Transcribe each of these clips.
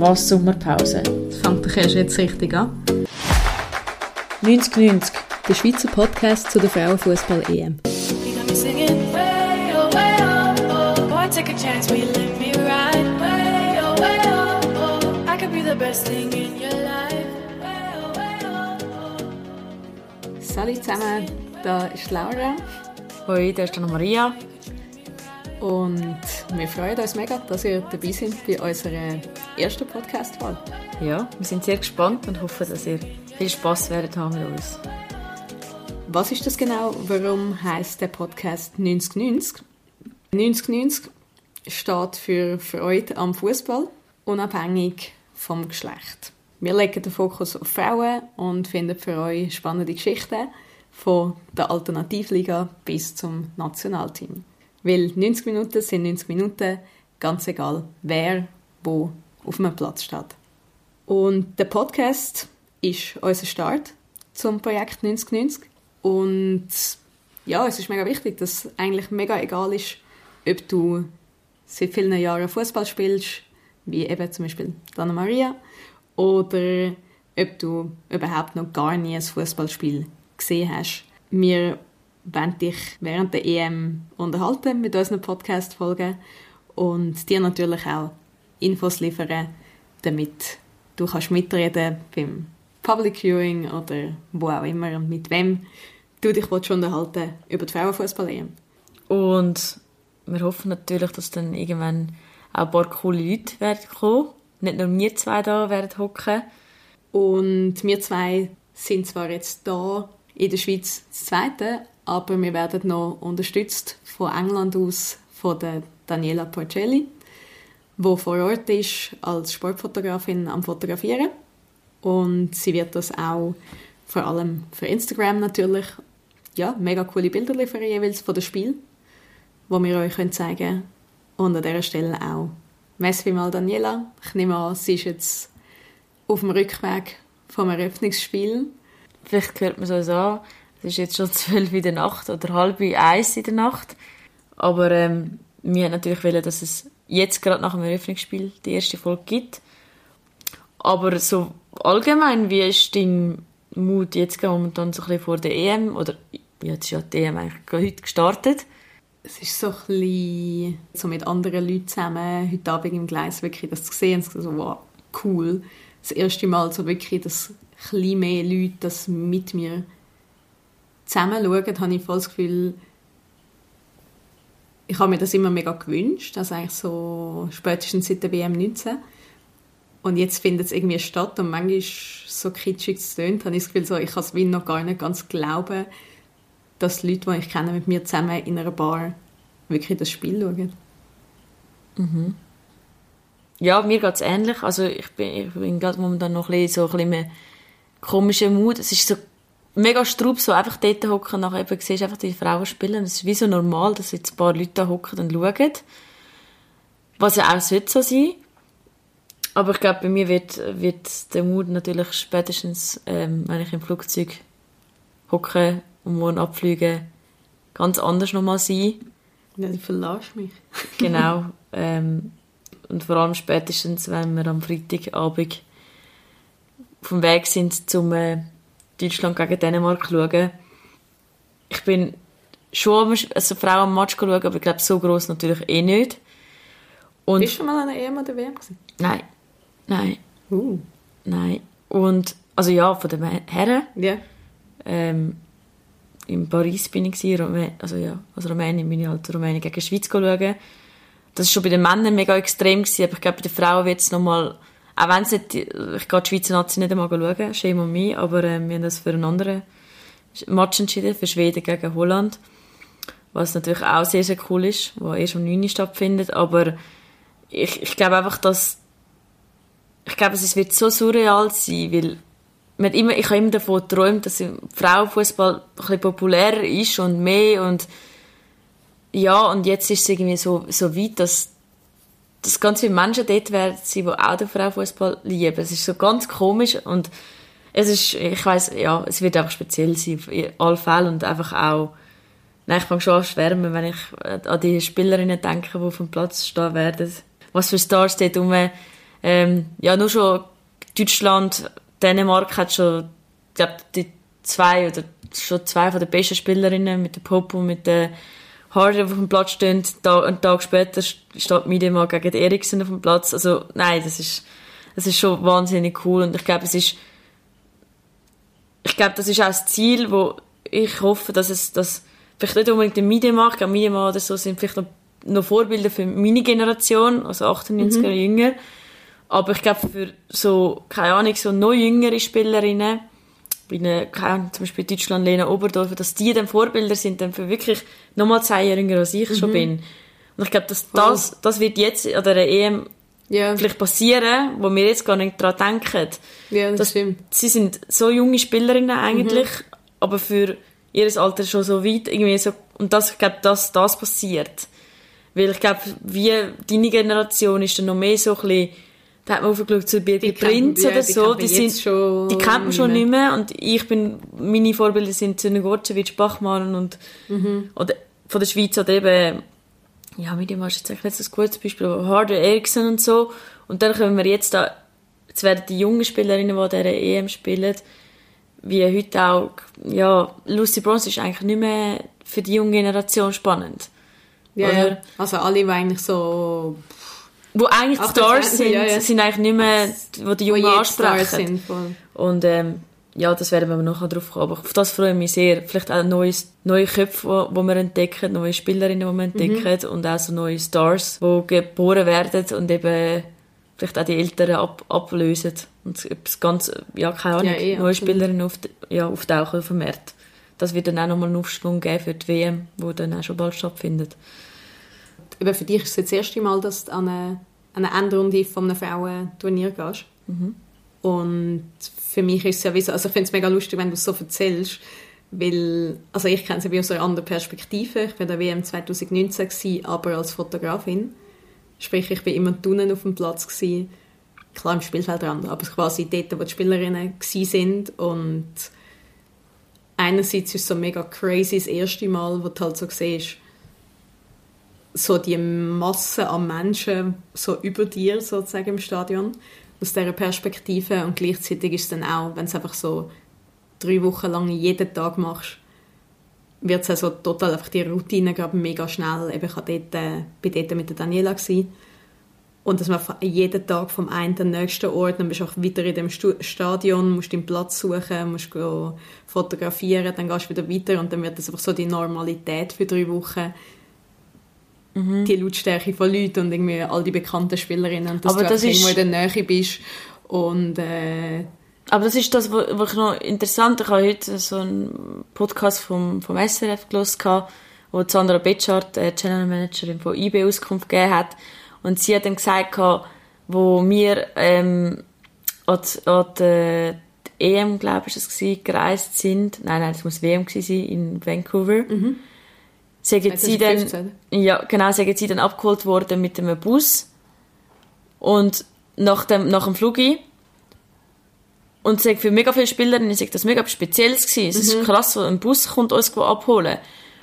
Was Sommerpause? Das fängt doch erst jetzt richtig an. 9090, der Schweizer Podcast zu der Frauenfußball-EM. Salut zusammen, da ist Laura Hoi, da ist Maria. Und wir freuen uns mega, dass ihr dabei seid bei unserer ersten Podcast-Wahl. Ja, wir sind sehr gespannt und hoffen, dass ihr viel Spass werdet haben mit uns. Was ist das genau? Warum heißt der Podcast 9090? 9090 steht für Freude am Fußball, unabhängig vom Geschlecht. Wir legen den Fokus auf Frauen und finden für euch spannende Geschichten von der Alternativliga bis zum Nationalteam. Weil 90 Minuten sind 90 Minuten, ganz egal wer wo auf einem Platz steht. Und der Podcast ist unser Start zum Projekt 9090. Und ja, es ist mega wichtig, dass eigentlich mega egal ist, ob du seit vielen Jahren Fußball spielst, wie eben zum Beispiel Dana Maria, oder ob du überhaupt noch gar nie ein Fußballspiel gesehen hast. Wir werden dich während der EM unterhalten mit unseren Podcast-Folgen und dir natürlich auch Infos liefern, damit du kannst mitreden beim Public Viewing oder wo auch immer und mit wem du dich willst unterhalten über die Frauenfußball-EM. Und wir hoffen natürlich, dass dann irgendwann auch ein paar coole Leute werden kommen. Nicht nur wir zwei da werden hocken. Und wir zwei sind zwar jetzt da in der Schweiz das Zweite, aber wir werden noch unterstützt von England aus von der Daniela Porcelli, wo vor Ort ist als Sportfotografin am Fotografieren und sie wird das auch vor allem für Instagram natürlich ja mega coole Bilder liefern jeweils von dem Spiel, wo wir euch können zeigen und an dieser Stelle auch Merci vielmals Daniela. Ich nehme an, sie ist jetzt auf dem Rückweg vom Eröffnungsspiel. Vielleicht hört man es uns an. Es ist jetzt schon zwölf in der Nacht oder halb eins in der Nacht. Aber ähm, wir haben natürlich wollen, dass es jetzt gerade nach dem Eröffnungsspiel die erste Folge gibt. Aber so allgemein, wie ist dein Mut jetzt momentan so ein vor der EM? Oder ja, jetzt ist ja die EM eigentlich heute gestartet. Es ist so ein bisschen so mit anderen Leuten zusammen, heute Abend im Gleis wirklich das zu sehen, so wow, cool. Das erste Mal so wirklich, dass ein bisschen mehr Leute das mit mir zusammen schauen, habe ich voll das Gefühl, ich habe mir das immer mega gewünscht, also eigentlich so spätestens seit der WM 19. Und jetzt findet es irgendwie statt und manchmal so kitschig es tönt, habe ich das Gefühl, so, ich kann es noch gar nicht ganz glauben, dass die Leute, die ich kenne, mit mir zusammen in einer Bar wirklich das Spiel schauen. Ja, mir geht es ähnlich. Also ich bin, ich bin gerade momentan noch ein bisschen, so ein bisschen komischen Mut. Es ist so mega strub, so einfach dort hocken, nachher eben siehst einfach die Frauen spielen. Es ist wie so normal, dass jetzt ein paar Leute da hocken und schauen. Was ja auch sollte so sein. Aber ich glaube, bei mir wird, wird der Mut natürlich spätestens, ähm, wenn ich im Flugzeug hocke und morgen abfliege, ganz anders nochmal sein. Ja, du verlässt mich. Genau. ähm, und vor allem spätestens, wenn wir am Freitagabend vom Weg sind, zum äh, Deutschland gegen Dänemark schauen. Ich bin schon als Frau am Match schauen, aber ich glaube, so groß natürlich eh nicht. Und Bist du schon mal an einer EM oder WM gewesen? nein, nein, Uh. nein. Und also ja, von den Herren. Ja. Ähm, in Paris bin ich gewesen, Rumä- also ja, als Rumänien bin ich halt Rumänien gegen Schweiz schauen. Das ist schon bei den Männern mega extrem gewesen, aber ich glaube, bei den Frauen wird es nochmal, auch wenn es nicht, ich gehe die Schweizer Nazi nicht einmal schauen, shame on me, aber ähm, wir haben das für einen anderen Match entschieden, für Schweden gegen Holland, was natürlich auch sehr, sehr cool ist, wo erst um 9 Uhr stattfindet, aber ich, ich glaube einfach, dass ich glaube, es wird so surreal sein, weil man immer, ich habe immer davon geträumt, dass Frauenfußball ein bisschen populärer ist und mehr und ja, und jetzt ist es irgendwie so, so weit, dass, dass ganz viele Menschen dort werden sein, die auch den Frauenfußball lieben. Es ist so ganz komisch und es ist, ich weiß ja, es wird einfach speziell sein, in allen Fällen und einfach auch, nein, ich fange schon an schwärmen, wenn ich an die Spielerinnen denke, die auf dem Platz stehen werden. Was für Stars dort rum Ähm, ja, nur schon Deutschland, Dänemark hat schon, ich glaube, die zwei oder schon zwei von den besten Spielerinnen mit der Pop und mit der Harder auf dem Platz stehen. Da, einen Tag später steht Midema gegen Eriksen auf dem Platz. Also, nein, das ist, das ist schon wahnsinnig cool. Und ich glaube, es ist, ich glaube, das ist auch das Ziel, wo ich hoffe, dass es, dass, vielleicht nicht unbedingt der Midema, ich glaube, Midema oder so sind vielleicht noch, noch Vorbilder für meine Generation, also 98er mhm. jünger. Aber ich glaube, für so, keine Ahnung, so noch jüngere Spielerinnen, wie eine, keine, zum Beispiel Deutschland, Lena Oberdorf, dass die dann Vorbilder sind, dann für wirklich nochmal zwei Jahre jünger als ich mhm. schon bin. Und ich glaube, dass das, das wird jetzt an der EM ja. vielleicht passieren, wo wir jetzt gar nicht daran denken. Ja, das dass, stimmt. Sie sind so junge Spielerinnen eigentlich, mhm. aber für ihr Alter schon so weit, irgendwie so, und das, ich glaube, dass das passiert. Weil ich glaube, wie deine Generation ist dann noch mehr so ein bisschen da hat man aufgeschaut zu Birgit Prinz oder so, die, sind, schon die kennt man schon nicht mehr. Und ich bin, meine Vorbilder sind Züne Gorcevic, Bachmann und, mhm. oder von der Schweiz oder eben, ja, mit dem hast du jetzt nicht ein gutes Beispiel, aber Harder Eriksson und so. Und dann können wir jetzt da, jetzt werden die jungen Spielerinnen, die dieser EM spielen, wie heute auch, ja, Lucy Bronze ist eigentlich nicht mehr für die junge Generation spannend. Ja, ja. also alle, die eigentlich so wo eigentlich die Stars sind, ja, ja. sind eigentlich nicht mehr, wo die Jungen wo ansprechen. Und ähm, ja, das werden wir noch drauf kommen. Aber auf das freue ich mich sehr. Vielleicht auch neues, neue Köpfe, die wir entdecken, neue Spielerinnen, die wir mhm. entdecken mhm. und auch so neue Stars, die geboren werden und eben vielleicht auch die Älteren ab, ablösen und etwas ganz, ja, keine Ahnung, ja, eh, neue Spielerinnen auf, ja, auftauchen Markt. Das wird dann auch nochmal einen Aufschwung geben für die WM, die dann auch schon bald stattfindet. Aber für dich ist es das erste Mal, dass du an eine eine Endrunde von einem Frauenturnier gehst. Mhm. Und für mich ist es ja wie so, also ich finde es mega lustig, wenn du es so erzählst, weil, also ich kenne es aus einer anderen Perspektive. Ich war der WM 2019 gewesen, aber als Fotografin. Sprich, ich war immer unten auf dem Platz gewesen, klar im Spielfeldrand, aber quasi dort, wo die Spielerinnen sind und einerseits ist es so mega crazy das erste Mal, wo du halt so siehst, so die Masse an Menschen so über dir sozusagen im Stadion aus dieser Perspektive und gleichzeitig ist es dann auch, wenn es einfach so drei Wochen lang jeden Tag machst, wird es also total einfach die Routine gerade mega schnell. Eben, ich war dort, äh, bin dort mit der Daniela gewesen. und dass man jeden Tag vom einen den nächsten Ort, dann bist du auch wieder in dem Stadion, musst den Platz suchen, musst fotografieren, dann gehst du wieder weiter und dann wird das einfach so die Normalität für drei Wochen mhm. die Lautstärke von Leuten und irgendwie all die bekannten Spielerinnen und dass aber du das ist... irgendwo in der Nähe bist und äh... aber das ist das, was ich noch interessant ich habe heute so einen Podcast vom, vom SRF gelesen, wo Sandra Betschart, äh, Channel Managerin von IB Auskunft gegeben hat. Und sie hat dann gesagt, wo wir ähm, an, an die EM, glaube ich, es war, gereist sind, nein, nein, es muss WM sein in Vancouver, mhm sie dann, ja, genau, sagen sie dann abgeholt worden mit einem Bus und nach dem, nach dem Flug und sag für mega viele Spieler, ich sag, das mega spezielles gewesen. Es mhm. ist krass, so ein Bus kommt uns abholen.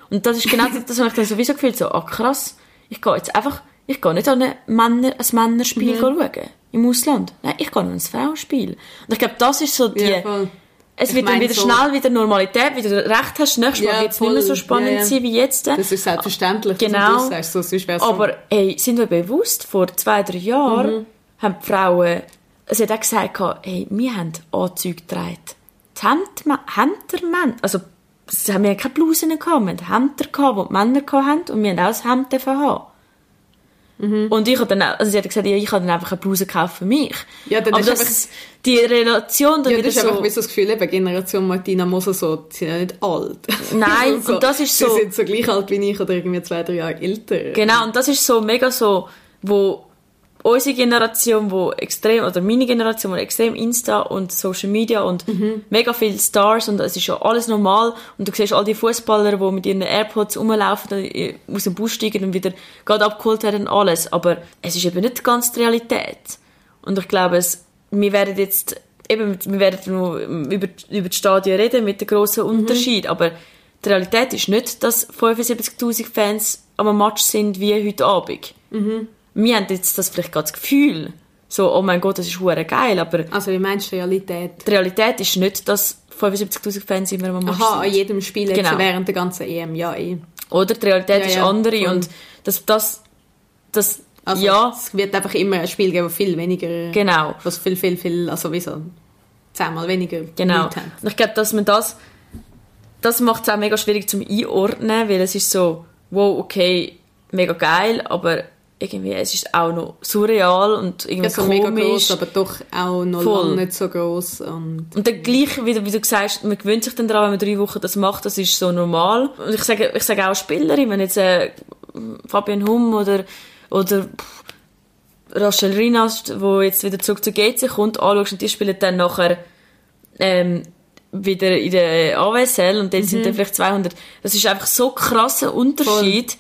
Und das ist genau das, das habe ich dann sowieso gefühlt, so, ah krass, ich gehe jetzt einfach, ich gehe nicht an ein, Männer, ein Männerspiel mhm. schauen, im Ausland. Nein, ich gehe an ein Frauenspiel. Und ich glaube, das ist so die, ja, es ich wird dann wieder so schnell wieder Normalität, wie du recht hast. Nächstes Mal wird es nicht mehr so spannend ja, ja. sein wie jetzt. Das ist selbstverständlich, genau. du sagst, so, sonst so. Aber ey, sind wir bewusst, vor zwei, drei Jahren mhm. haben die Frauen, sie hat auch gesagt, hey, wir haben Anzüge getragen. Die Hemder, also wir haben keine Blusen gehabt, wir haben Hemder gehabt, die die Männer hatten und wir haben auch das Hemd haben. Mhm. Und ich habe dann, also sie hat gesagt, ja, ich habe dann einfach eine Bluse gekauft für mich. Ja, dann Aber ist das, einfach, die Relation dann ja, das ist so... einfach so das Gefühl, eben, Generation Martina Moser so, sie sind ja nicht alt. Nein, so, und das ist so... Sie sind so gleich alt wie ich oder irgendwie zwei, drei Jahre älter. Genau, und das ist so mega so, wo unsere Generation, wo extrem, oder meine Generation, wo extrem Insta und Social Media und mhm. mega viele Stars und es ist ja alles normal und du siehst all die Fußballer, die mit ihren AirPods rumlaufen, äh, aus dem Bus steigen und wieder gerade abgeholt werden und alles, aber es ist eben nicht ganz die Realität. Und ich glaube, es, wir werden jetzt, eben, wir werden nur über, über die Stadien reden mit dem grossen mhm. Unterschied, aber die Realität ist nicht, dass 75'000 Fans am Match sind wie heute Abend. Mhm wir haben jetzt das vielleicht gerade das Gefühl, so, oh mein Gott, das ist hure geil, aber Also wie meinst du Realität? die Realität ist nicht, dass 75'000 Fans immer am Match Aha, sind. an jedem Spiel jetzt Genau. während der ganzen EM, ja eh. Oder die Realität Ja, ist ja, andere voll. und das, das, das, Also ja, es wird einfach immer ein Spiel geben, das viel weniger, genau. was viel, viel, viel, also wieso, zehnmal weniger Genau. Leute haben. Und ich glaube, dass man das, das macht es auch mega schwierig zum Einordnen, weil es ist so, wow, okay, mega geil, aber irgendwie, es ist auch noch surreal und irgendwie Ja, so mega komisch. groß, aber doch auch noch Voll. lange nicht so groß und und dann gleich, wie du, wie du sagst, man gewöhnt sich dann daran, wenn man drei Wochen das macht, das ist so normal. Und ich sage, ich sage auch Spielerin, wenn jetzt äh, Fabian Hum oder, oder Rachel Rinas, wo jetzt wieder zurück zu GC kommt, anschaust und die spielen dann nachher ähm, wieder in der AWSL und dann sind dann vielleicht 200. Das ist einfach so ein krasser Unterschied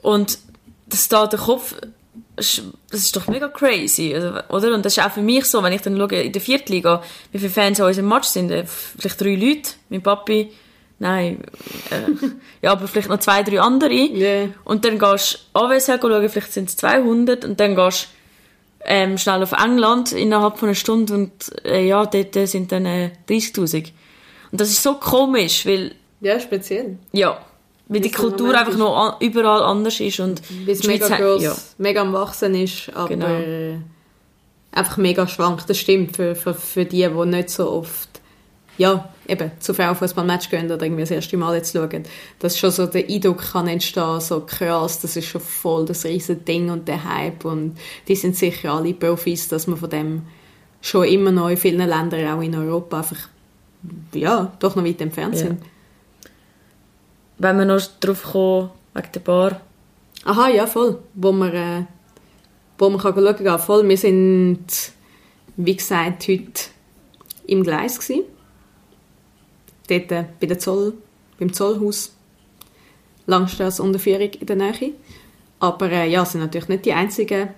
und das da der Kopf das ist doch mega crazy, also, oder? Und das ist auch für mich so, wenn ich dann schaue, in der Viertliga, wie viele Fans an unserem Match sind, äh, vielleicht drei Leute, mein Papi, nein, äh, ja, aber vielleicht noch zwei, drei andere. Ja. Und dann gehst du AWSL schauen, vielleicht sind es 200 und dann gehst du ähm, schnell auf England innerhalb von einer Stunde und äh, ja, dort sind dann äh, 30'000. Und das ist so komisch, weil, ja, speziell. ja, weil die Kultur einfach noch an, überall anders ist und es die Schweiz mega groß, ja. mega am Wachsen ist, aber Genau. einfach mega schwankt. Das stimmt für, für, für die, die nicht so oft ja, eben, zu Frauenfußballmatch gehen oder irgendwie das erste Mal jetzt schauen, dass schon so der Eindruck kann entstehen, so krass, das ist schon voll das riesige Ding und der Hype und die sind sicher alle Profis, dass man von dem schon immer noch in vielen Ländern, auch in Europa, einfach ja, doch noch weit entfernt Ja. sind. Wenn wir noch drauf kommen, wegen der Bar. Aha, ja, voll. Wo man, äh, wo man kann schauen kann. Voll. Wir sind, wie gesagt, heute im Gleis gsi. Dort äh, bei der Zoll, beim Zollhaus. Langstrasse Unterführung in der Nähe. Aber äh, ja, sind natürlich nicht die einzigen,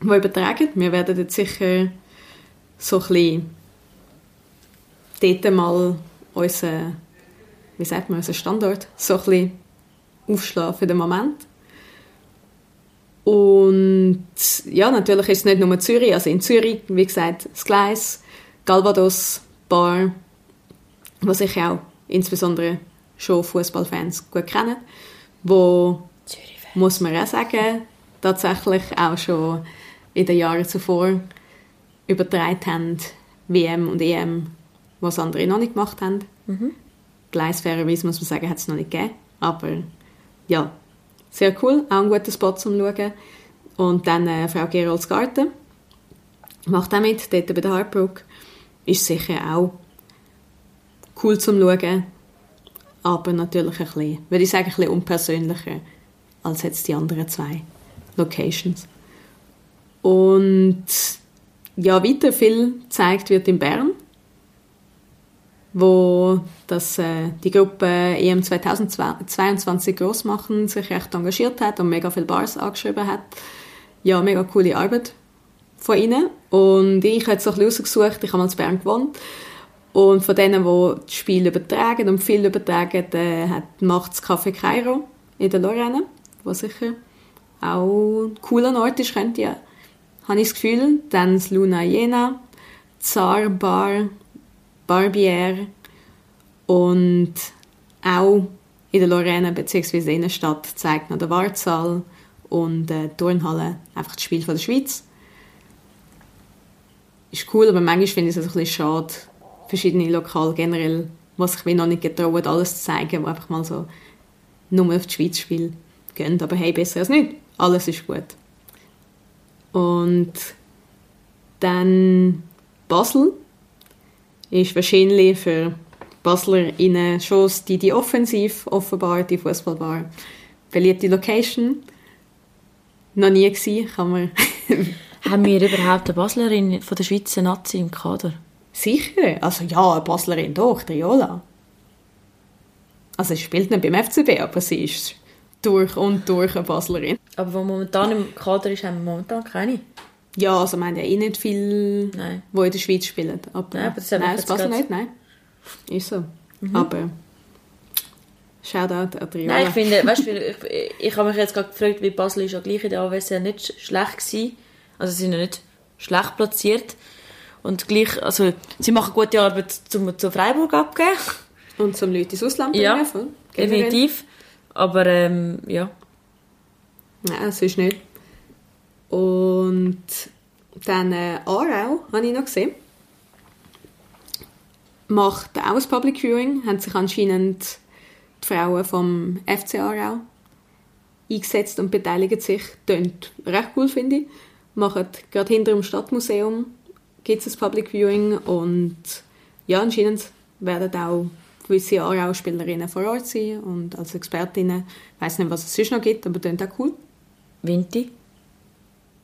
die übertragen. Wir werden jetzt sicher so ein bisschen dort mal unseren, wie sagt man, unseren Standort so ein bisschen aufschlagen für den Moment. Und ja, natürlich ist es nicht nur Zürich, also in Zürich, wie gesagt, das Gleis, Galvados, Bar, was ich auch insbesondere schon Fußballfans gut kennen, wo, muss man auch sagen, tatsächlich auch schon in den Jahren zuvor übertragen haben, WM und EM, was andere noch nicht gemacht haben. Gleisfairerweise muss man sagen, hat es noch nicht gegeben, aber ja, sehr cool, auch ein guter Spot zum Schauen. Und dann äh, Frau Gerolds Garten macht auch mit, dort bei der Heartbrook. Ist sicher auch cool zum Schauen, aber natürlich ein bisschen, würde ich sagen, ein bisschen unpersönlicher als jetzt die anderen zwei Locations. Und ja, weiter viel gezeigt wird in Bern, wo das, äh, die Gruppe EM 2022 groß machen sich recht engagiert hat und mega viele Bars angeschrieben hat. Ja, mega coole Arbeit von ihnen. Und ich habe so ein bisschen rausgesucht, ich habe mal in Bern gewohnt. Und von denen, die das Spiel übertragen und viel übertragen, äh, hat, macht das Café Cairo in der Lorraine, was sicher auch ein cooler Ort ist, könnte ja, habe ich das Gefühl. Dann das Luna Jena, Zar Bar, Barbier und auch in der Lorraine bzw. Innenstadt zeigt noch der Wartsaal und äh, die Turnhalle einfach das Spiel von der Schweiz. Ist cool, aber manchmal finde ich es ein bisschen schade, verschiedene Lokale generell, was sich wie noch nicht getrauen, alles zu zeigen, wo einfach mal so nur auf die Schweiz spielen gehen. Aber hey, besser als nicht. Alles ist gut. Und dann Basel ist wahrscheinlich für BaslerInnen schon die, die offensiv offenbar, die Fußballbar. Beliebte Location. Noch nie gewesen, kann man Haben wir überhaupt eine Baslerin von der Schweizer Nazi im Kader? Sicher. Also ja, eine Baslerin doch, Triola. Also sie spielt nicht beim FCB, aber sie ist durch und durch eine Baslerin. Aber wo momentan im Kader ist, haben wir momentan keine. Ja, also wir haben ja eh nicht viel, Nein. die in der Schweiz spielen. Aber, Nein, aber das nein, das gerade- nicht, nein. Ist so. Aber Shoutout an Triola. Nein, ich finde, weißt ich, ich habe mich jetzt gerade gefragt, wie Basel ist ja gleich in der AWSL nicht sch- schlecht gewesen. Also sie sind ja nicht schlecht platziert. Und gleich, also, sie machen gute Arbeit zum, zu Freiburg abgeben. Und zum Leute ins Ausland Ja, bringen. Generell. Definitiv. Aber, ähm, ja. Nein, sonst nicht. Und dann äh, Aarau habe ich noch gesehen. Macht auch ein Public Viewing, haben sich anscheinend die Frauen vom FC Aarau eingesetzt und beteiligen sich. Tönt recht cool, finde ich. Machen gerade hinter dem Stadtmuseum gibt es ein Public Viewing und ja, anscheinend werden auch gewisse Aarau-Spielerinnen vor Ort sein und als Expertinnen. Ich weiß nicht, was es sonst noch gibt, aber tönt auch cool. Vinti.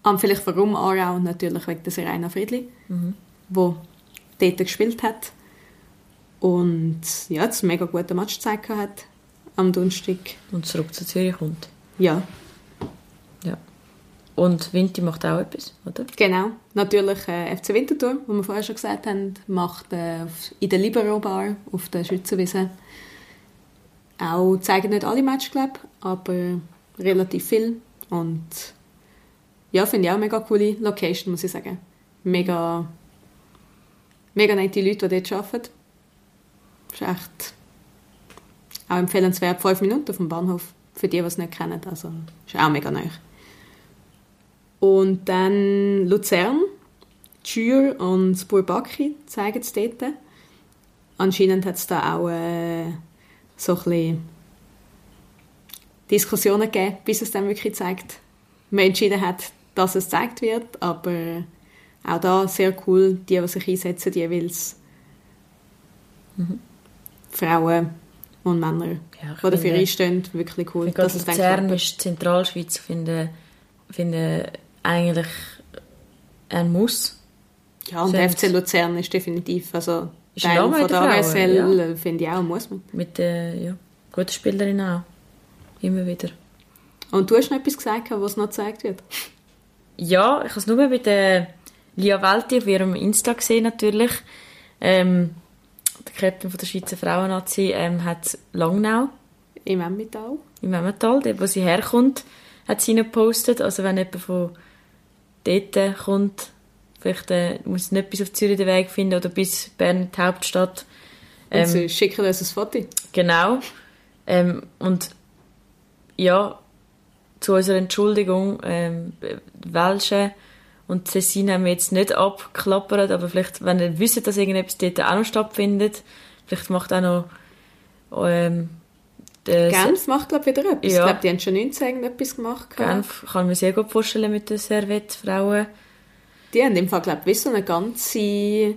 Und vielleicht warum Aarau? Natürlich wegen der Serena Friedli, wo dort gespielt hat. Und ja, jetzt einen mega guten Match gezeigt hat am Donnerstag. Und zurück zu Zürich kommt. Ja, Ja. Und Vinti macht auch etwas, oder? genau. Natürlich äh, FC Winterthur, wo wir vorher schon gesagt haben, macht äh, in der Libero Bar auf der Schützenwiese auch, zeigen nicht alle Matches, glaube aber relativ viel. Und ja, finde ich auch eine mega coole Location, muss ich sagen. Mega, mega nette Leute, die dort arbeiten. ist echt auch empfehlenswert. Fünf Minuten vom Bahnhof, für die, die es nicht kennen. Also ist auch mega neu. Und dann Luzern, Tschür und das Bourbaki zeigen es dort. Anscheinend hat es da auch äh, so ein Diskussionen gegeben, bis es dann wirklich zeigt. Man entschieden hat, dass es gezeigt wird, aber auch da sehr cool, die, die sich einsetzen, jeweils Frauen und Männer, Ja, die dafür einstehen, wirklich cool. Dass es Luzern ist Zentralschweiz, finde, finde eigentlich ein Muss. Ja, und der FC Luzern ist definitiv, also Ist ein Teil von der ASL, äh, finde ich auch, muss man. Mit der, ja, guten Spielerin auch. Immer wieder. Und du hast noch etwas gesagt, was noch gezeigt wird. Ja, ich habe es nur bei der Lia Welti auf ihrem Insta gesehen natürlich. Ähm, der Captain von der Schweizer Frauennazi ähm, hat Langnau Im Emmental. im Emmental, dort wo sie herkommt, hat sie gepostet. Also wenn jemand von dort kommt, vielleicht äh, muss nicht bis auf Zürich den Weg finden oder bis Bern die Hauptstadt. Und Ähm, sie schicken uns ein Foto. Genau. Ähm, und ja, zu unserer Entschuldigung, ähm, Welsche und Tessin haben wir jetzt nicht abgeklappert, aber vielleicht, wenn ihr wisst, dass irgendetwas dort auch noch stattfindet, vielleicht macht auch noch ähm, Genf macht, glaube ich, wieder etwas. Ja. Ich glaube, die haben schon 19 irgendetwas gemacht. Genf kann man sehr gut vorstellen mit den Servette-Frauen. Die haben im Fall, glaube ich, so eine ganze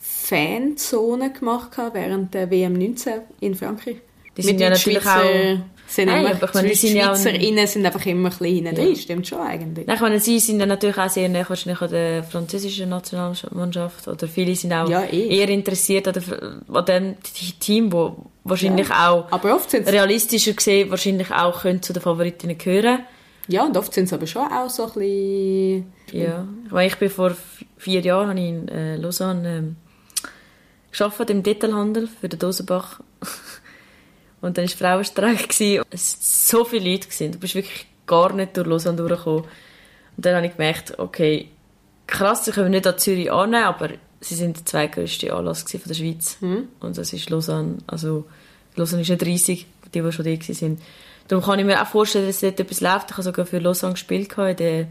Fanzone gemacht während der WM 19 in Frankreich. Die sind ja den natürlich Schweizer- Sind Nein, immer, meine, die sind ja auch- Schweizerinnen sind einfach immer ein bisschen hinten Ja. drin. Stimmt schon eigentlich. Nein, ich meine, sie sind dann natürlich auch sehr nah wahrscheinlich an der französischen Nationalmannschaft oder viele sind auch Ja, eh. eher interessiert an, der, an dem Team, wo wahrscheinlich auch Aber oft realistischer gesehen wahrscheinlich auch können zu den Favoritinnen gehören. ja, und oft sind es aber schon auch so ein bisschen... Ja, ich meine, ich bin vor vier Jahren habe ich in äh, Lausanne ähm, gearbeitet im Detailhandel für den Dosenbach. Und dann war Frauenstreik. gewesen. Es waren so viele Leute. Gewesen. Du bist wirklich gar nicht durch Lausanne durchgekommen. Und dann habe ich gemerkt, okay, krass, sie können nicht an Zürich annehmen, aber sie sind der zweitgrößte Anlass von der Schweiz. Und das ist Lausanne. Also, Lausanne ist nicht riesig, die, die schon da waren. Darum kann ich mir auch vorstellen, dass dort etwas läuft. Ich habe sogar für Lausanne gespielt in der,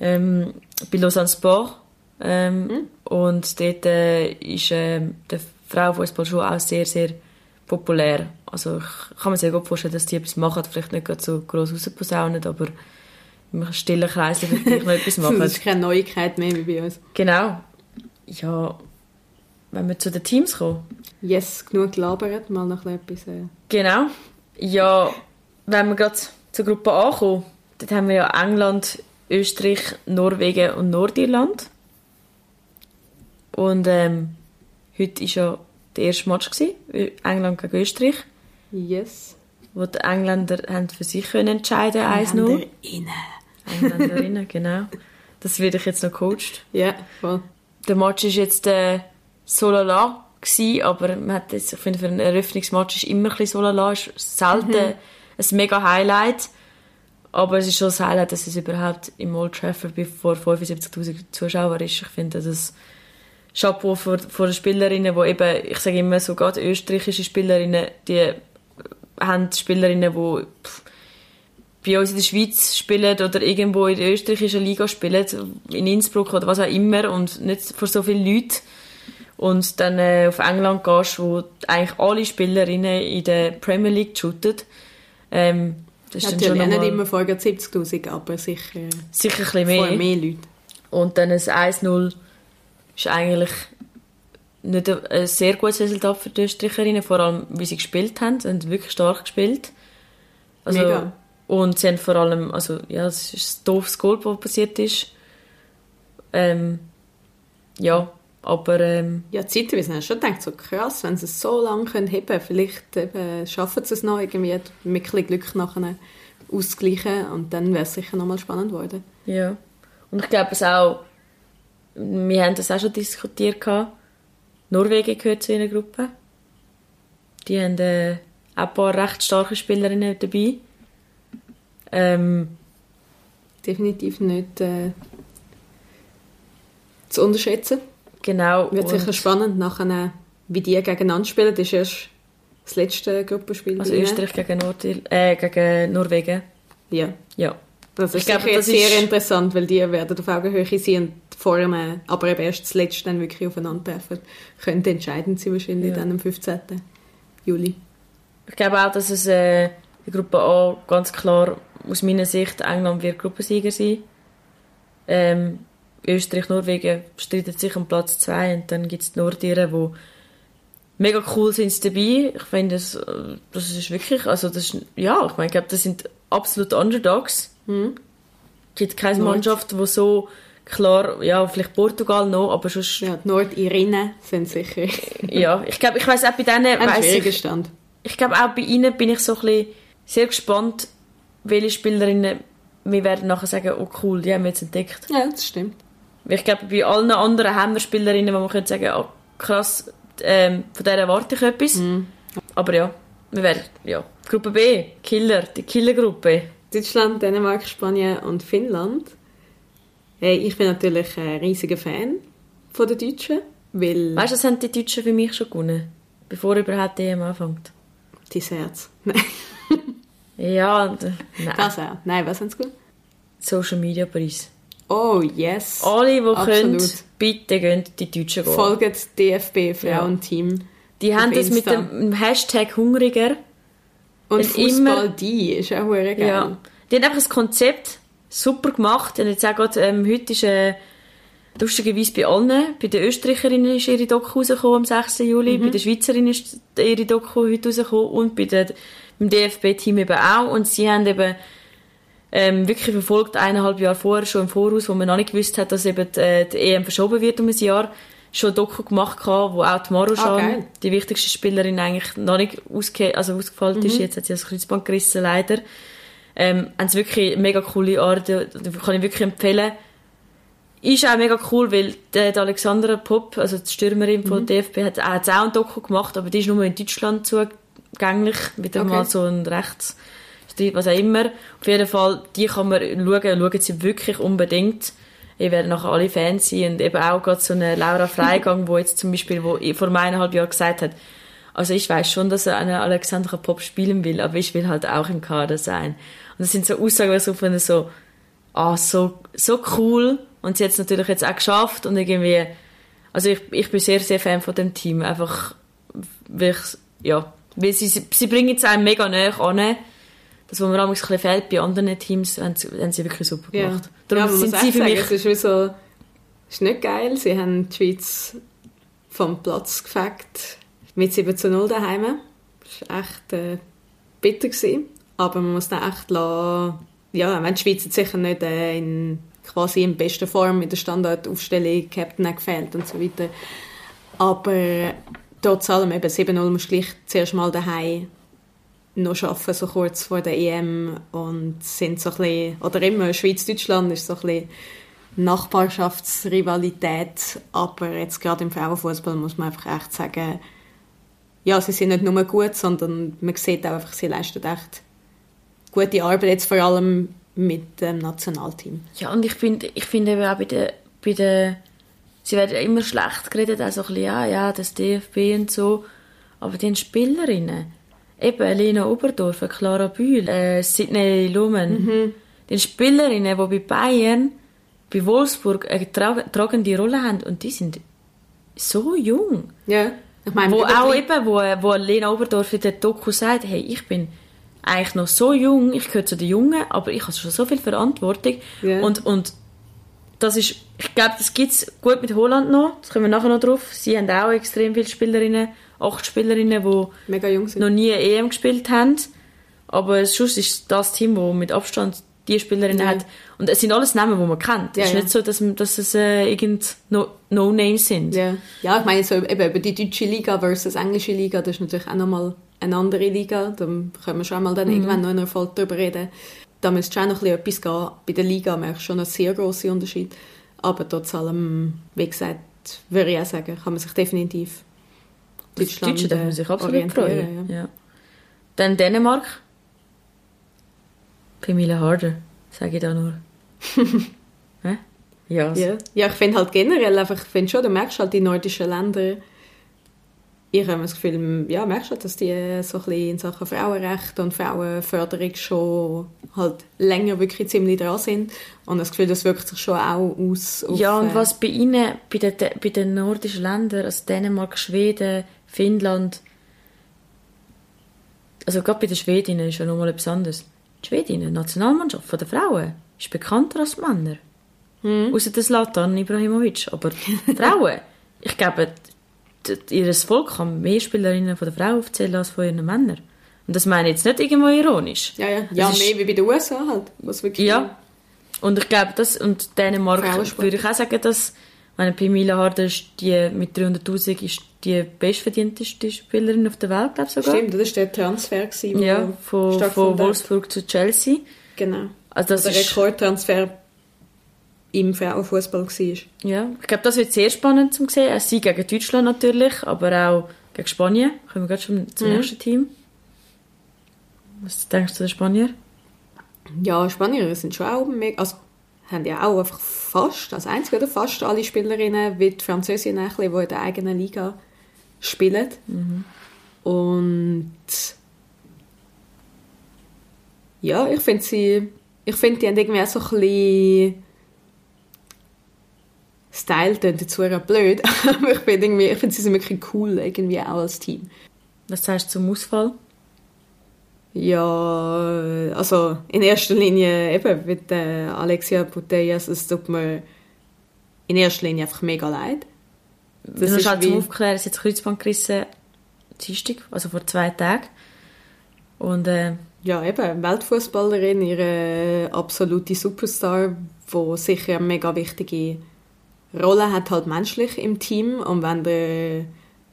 ähm, bei Lausanne Sport. Ähm, Und dort äh, ist ähm, der Frauenfußball schon auch sehr, sehr populär. Also ich kann mir sehr gut vorstellen, dass die etwas machen. Vielleicht nicht so gross rausposaunen, aber im stillen Kreis vielleicht noch etwas machen. Das ist keine Neuigkeit mehr wie bei uns. Genau. Ja, wenn wir zu den Teams kommen. Yes, genug gelabert, mal noch etwas... Äh. Genau. Ja, wenn wir gerade zur Gruppe A kommen, dort haben wir ja England, Österreich, Norwegen und Nordirland. Und ähm, heute war ja der erste Match, gewesen, England gegen Österreich, Yes. wo die Engländer haben für sich können entscheiden 1-0. Innen. Engländerinnen, genau. Das wird ich jetzt noch coacht. Ja, voll. Der Match ist jetzt äh, so lala gsi, aber man hat jetzt, ich finde, für einen Eröffnungsmatch ist immer ein bisschen so lala, ist selten ein mega Highlight. Aber es ist schon das Highlight, dass es überhaupt im Old Trafford vor 75'000 Zuschauern ist. Ich finde das Chapeau vor, vor den Spielerinnen, wo eben, ich sage immer so, gerade österreichische Spielerinnen, die haben Spielerinnen, die bei uns in der Schweiz spielen oder irgendwo in der österreichischen Liga spielen, in Innsbruck oder was auch immer und nicht vor so vielen Leuten. Und dann äh, auf England gehst, wo eigentlich alle Spielerinnen in der Premier League shooten. Ähm, das ist Natürlich dann schon nicht immer vorher 70'000, aber sicher, sicher ein bisschen mehr. mehr Leute. Und dann ein 1-0 ist eigentlich nicht ein sehr gutes Resultat für die Österreicherinnen, vor allem, wie sie gespielt haben. Sie haben wirklich stark gespielt. Also, Mega. Und sie haben vor allem, also, ja, es ist ein doofes Goal, was passiert ist. Ähm, ja, aber... Ähm, ja, zeitweise hast du schon gedacht, so krass, wenn sie es so lange können heben können, vielleicht eben, schaffen sie es noch irgendwie mit ein Glück nachher auszugleichen und dann wäre es sicher nochmal spannend geworden. Ja, und ich glaube es auch, wir haben das auch schon diskutiert gehabt, Norwegen gehört zu einer Gruppe. Die haben äh, auch ein paar recht starke Spielerinnen dabei. Ähm, Definitiv nicht äh, zu unterschätzen. Genau. Wird sicher spannend nachher, wie die gegeneinander spielen. Das ist erst das letzte Gruppenspiel. Also Österreich gegen, Nordil äh, gegen Norwegen. Ja. Ja. Das ist ich glaube, das sehr ist... interessant, weil die werden auf Augenhöhe sein vorne, aber eben erst das letzte dann wirklich aufeinandertreffen. Könnte entscheidend sein wahrscheinlich ja. dann am 15. Juli. Ich glaube auch, dass es äh, die Gruppe A ganz klar aus meiner Sicht England wird Gruppensieger sein. Ähm, Österreich, Norwegen streitet sich um Platz 2 und dann gibt es die Nordiren, die mega cool sind dabei. Ich finde, das, äh, das ist wirklich, also das ist, ja, ich meine, ich glaube, das sind absolute Underdogs. Mhm. Es gibt keine. Mannschaft, die so klar, ja, vielleicht Portugal noch, aber schon... Ja, die Nordirinnen sind sicher... ja, ich glaube, ich weiß auch bei denen... Ein schwieriger Stand. Ich glaube, auch bei ihnen bin ich so ein bisschen sehr gespannt, welche Spielerinnen wir werden nachher sagen, oh cool, die haben wir jetzt entdeckt. Ja, das stimmt. Ich glaube, bei allen anderen haben wir Spielerinnen, wo man könnte sagen, oh krass, ähm, von der erwarte ich etwas. Mm. Aber ja, wir werden, ja. Gruppe B, Killer, die Killergruppe. Deutschland, Dänemark, Spanien und Finnland. Hey, ich bin natürlich ein riesiger Fan von den Deutschen, weil... Weißt du, was haben die Deutschen für mich schon gewonnen? Bevor überhaupt die EM anfängt. Dein Herz. Nein. ja, nein. Das auch. Nein, was haben sie gewonnen? Social Media Preis. Oh, yes. Alle, die können, bitte gehen die Deutschen gehen. Folgt DFB Frauenteam. Ja. Die haben das mit dem Hashtag Hungriger. Und Fußball die ist auch geil. Ja. Die haben einfach das Konzept super gemacht. Und jetzt auch gerade, ähm, heute ist äh, lustigerweise bei allen, bei den Österreicherinnen ist ihre Doku rausgekommen am 6. Juli, mhm. bei den Schweizerinnen ist ihre Doku heute rausgekommen und bei der, beim DFB-Team eben auch. Und sie haben eben ähm, wirklich verfolgt, eineinhalb Jahre vorher, schon im Voraus, wo man noch nicht gewusst hat, dass eben die, äh, die EM verschoben wird um ein Jahr, schon ein Doku gemacht hatte, wo auch die Maruschan, ah, die wichtigste Spielerin, eigentlich noch nicht ausge also ausgefallen mhm. ist. Jetzt hat sie das Kreuzband gerissen, leider. Ähm, haben sie wirklich mega coole Art, die kann ich wirklich empfehlen. Ist auch mega cool, weil die Alexandra Pop, also die Stürmerin mhm. von DFB, hat, hat auch ein Doku gemacht, aber die ist nur in Deutschland zugänglich. Wieder okay. mal so ein Rechts- was auch immer. Auf jeden Fall, die kann man schauen, schauen sie wirklich unbedingt. Ich werde nachher alle Fans sein und eben auch gerade so eine Laura Freigang, wo jetzt zum Beispiel, wo vor eineinhalb Jahren gesagt hat, also ich weiß schon, dass er eine Alexandra Pop spielen will, aber ich will halt auch im Kader sein. Und das sind so Aussagen, was ich finde, so, ah, so, so cool. Und sie hat es natürlich jetzt auch geschafft und irgendwie, also ich, ich bin sehr, sehr Fan von dem Team. Einfach, weil ich, ja, weil sie, sie bringen es einem mega näher an das, was mir ein bisschen fehlt bei anderen Teams, haben sie, haben sie wirklich super gemacht. Ja. Darum ja, sind sie für sagen, mich... Es ist, wie so, ist nicht geil. Sie haben die Schweiz vom Platz gefegt mit 7 zu 0 daheim. Das war echt äh, bitter. Gewesen. Aber man muss dann echt lassen, ja, wenn die Schweiz jetzt sicher nicht äh, in, quasi in bester Form in der Standardaufstellung Captain gefällt und so weiter. Aber trotz allem eben 7-0 musst du gleich zuerst mal daheim noch arbeiten, so kurz vor der EM und sind so ein bisschen, oder immer Schweiz-Deutschland ist so ein bisschen Nachbarschaftsrivalität, aber jetzt gerade im Frauenfußball muss man einfach echt sagen, ja, sie sind nicht nur gut, sondern man sieht auch einfach, sie leisten echt gute Arbeit, jetzt vor allem mit dem Nationalteam. Ja, und ich finde ich find eben auch bei den, bei den, sie werden immer schlecht geredet, auch so ein bisschen, ja, ja, das DFB und so, aber die Spielerinnen, eben Lena Oberdorfer, Clara Bühl, äh, Sidney Lumen, Mhm. die Spielerinnen, die bei Bayern, bei Wolfsburg eine tra tragende Rolle haben und die sind so jung. Ja, ich meine, Wo auch eben, wo, wo Lena Oberdorf in der Doku sagt, hey, ich bin eigentlich noch so jung, ich gehöre zu den Jungen, aber ich habe schon so viel Verantwortung. Ja. Und, und das ist, ich glaube, das gibt es gut mit Holland noch, das kommen wir nachher noch drauf. Sie haben auch extrem viele Spielerinnen, acht Spielerinnen, die mega jung sind. noch nie EM gespielt haben. Aber sonst ist das Team, das mit Abstand die Spielerinnen Ja. hat. Und es sind alles Namen, die man kennt. Ja, es ist ja. nicht so, dass, dass es äh, irgend No- No-Names sind. Ja. ja, ich meine, so eben über die deutsche Liga versus englische Liga, das ist natürlich auch nochmal eine andere Liga. Da können wir schon mal dann irgendwann noch in einer Folge darüber reden. Da müsste schon noch ein bisschen etwas gehen. Bei der Liga merkst du schon einen sehr grossen Unterschied. Aber trotz allem, wie gesagt, würde ich auch sagen, kann man sich definitiv Das Deutsche darf man sich absolut freuen. orientieren, Ja. Dann Dänemark. Pamela Harder, sage ich da nur. Ja, Ja, ja ich finde halt generell einfach, ich finde schon, du merkst halt die nordischen Länder, ich habe das Gefühl, ja, merkst du, dass die so ein bisschen in Sachen Frauenrechte und Frauenförderung schon halt länger wirklich ziemlich dran sind und das Gefühl, das wirkt sich schon auch aus ja, und äh, was bei ihnen, bei den, bei den nordischen Ländern, also Dänemark, Schweden, Finnland, also gerade bei den Schwedinnen ist ja nochmal etwas anderes. Die Schwedinnen, Nationalmannschaft von den Frauen, ist bekannter als die Männer. Hm. Außer der Zlatan Ibrahimovic. Aber die Frauen, ich glaube, ihr Volk kann mehr Spielerinnen von der Frau aufzählen als von ihren Männern. Und das meine ich jetzt nicht irgendwo ironisch. ja, ja, ja ist- mehr wie bei den USA halt, was wirklich Ja. Und ich glaube, das, und Dänemark würde ich auch sagen, dass, meine Pamela Harder ist die, mit 300'000 ist die bestverdienteste Spielerin auf der Welt, glaube ich sogar. Stimmt, das war der Transfer, gewesen, Ja, von, von. Wolfsburg zu Chelsea. Genau. Also das der Rekordtransfer im Frauenfußball war. ja, ich glaube, das wird sehr spannend zu sehen. Ein Sieg gegen Deutschland natürlich, aber auch gegen Spanien. Kommen wir gerade schon zum Mhm. nächsten Team. Was denkst du zu den Spanier? Ja, Spanier sind schon auch mega, also haben ja auch einfach fast, als einzige oder fast alle Spielerinnen, wie die Französinnen, ein bisschen, die in der eigenen Liga spielen. Und ja, ich finde sie, ich finde, die haben irgendwie auch so ein bisschen Style, klingt jetzt sehr blöd, aber ich finde irgendwie, ich finde sie sind wirklich cool, irgendwie auch als Team. Was sagst du zum Ausfall? Ja, also in erster Linie eben mit äh, Alexia Putellas, es tut mir in erster Linie einfach mega leid. Das ist ist halt zum wie, Aufklären, sie hat das Kreuzband gerissen, Dienstag, also vor zwei Tagen. Und äh, ja eben, Weltfußballerin, ihre absolute Superstar, wo sicher eine mega wichtige Rolle hat, halt menschlich im Team. Und wenn der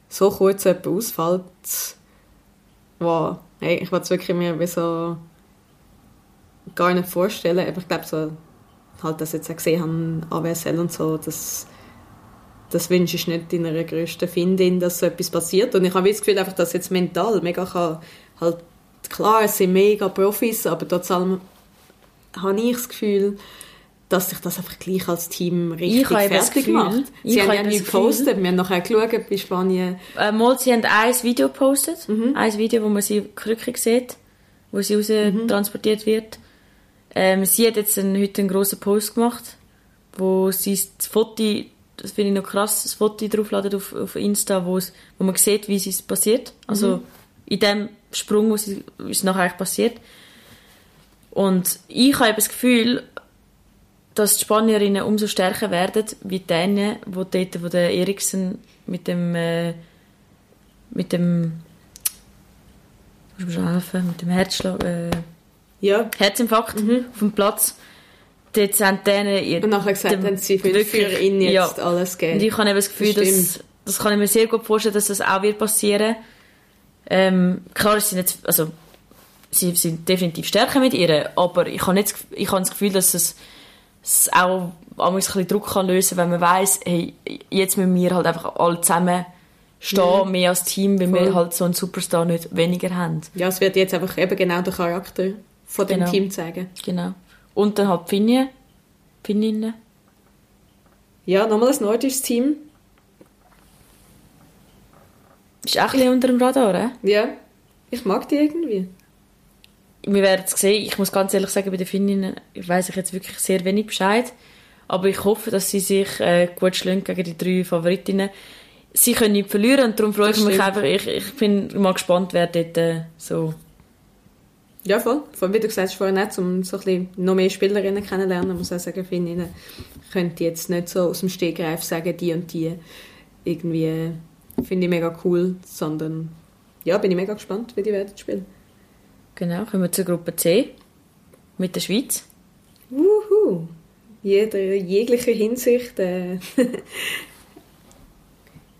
so kurz jemand ausfällt, wow, hey, ich wollte es wirklich mir wie so gar nicht vorstellen. Aber ich glaube, so, halt, ich jetzt auch gesehen habe, AWSL und so, das, das wünsche ich nicht in einer grössten Findin, dass so etwas passiert. Und ich habe das Gefühl, einfach, dass jetzt mental mega kann, halt, klar, es sind mega Profis, aber trotzdem habe ich das Gefühl, dass sich das einfach gleich als Team richtig Ich fertig macht. ich Sie haben habe ja nichts gepostet, wir haben nachher geschaut bei Spanien. äh, mal, sie haben ein Video gepostet, Mhm. ein Video, wo man sie krückig sieht, wo sie raus Mhm. transportiert wird. Ähm, sie hat jetzt einen, heute einen grossen Post gemacht, wo sie das Foto, das finde ich noch krass, das Foto draufladen auf, auf Insta, wo, man sieht, wie es passiert. Also Mhm. in dem Sprung, wo es nachher eigentlich passiert. Und ich habe das Gefühl, dass die Spanierinnen umso stärker werden, wie die Dänen, wo dort, wo der Eriksen mit dem, äh, mit dem, muss mir schon helfen, mit dem Herzschlag, äh, Ja, Herzinfarkt auf dem Platz, dort sind die Dänen ihr, und nachher gesagt dem- haben sie für, wirklich- für ihn jetzt ja. alles gegeben. Und ich habe eben das Gefühl, Das dass, das kann ich mir sehr gut vorstellen, dass das auch wird passieren. Ähm, klar, sie sind jetzt, also, sie sind definitiv stärker mit ihr, aber ich habe, nicht, ich habe das Gefühl, dass es, es auch ein bisschen Druck kann lösen wenn man weiss, hey, jetzt müssen wir halt einfach alle zusammen stehen, mehr als Team, weil wir Voll. halt so einen Superstar nicht weniger haben. Ja, es wird jetzt einfach eben genau der Charakter von dem Genau. Team zeigen. Genau. Und dann halt Finnien. Finninnen. Ja, nochmal ein nordisches Team. Ist auch ein bisschen unter dem Radar, eh? Ja, ich mag die irgendwie. Wir werden es sehen. Ich muss ganz ehrlich sagen, bei den Finninnen weiß ich jetzt wirklich sehr wenig Bescheid. Aber ich hoffe, dass sie sich äh, gut schlagen gegen die drei Favoritinnen. Sie können nicht verlieren und darum freue ich mich einfach. Ich, ich bin mal gespannt, wer dort äh, so... Ja, voll. Vor allem, wie du gesagt hast, vorhin nicht, um so ein bisschen noch mehr Spielerinnen kennenlernen, muss ich auch sagen, ich könnte jetzt nicht so aus dem Stegreif sagen, die und die irgendwie äh, finde ich mega cool, sondern ja, bin ich mega gespannt, wie die werden spielen. Genau, kommen wir zur Gruppe C mit der Schweiz. Wuhu! Jeder, jegliche Hinsicht äh,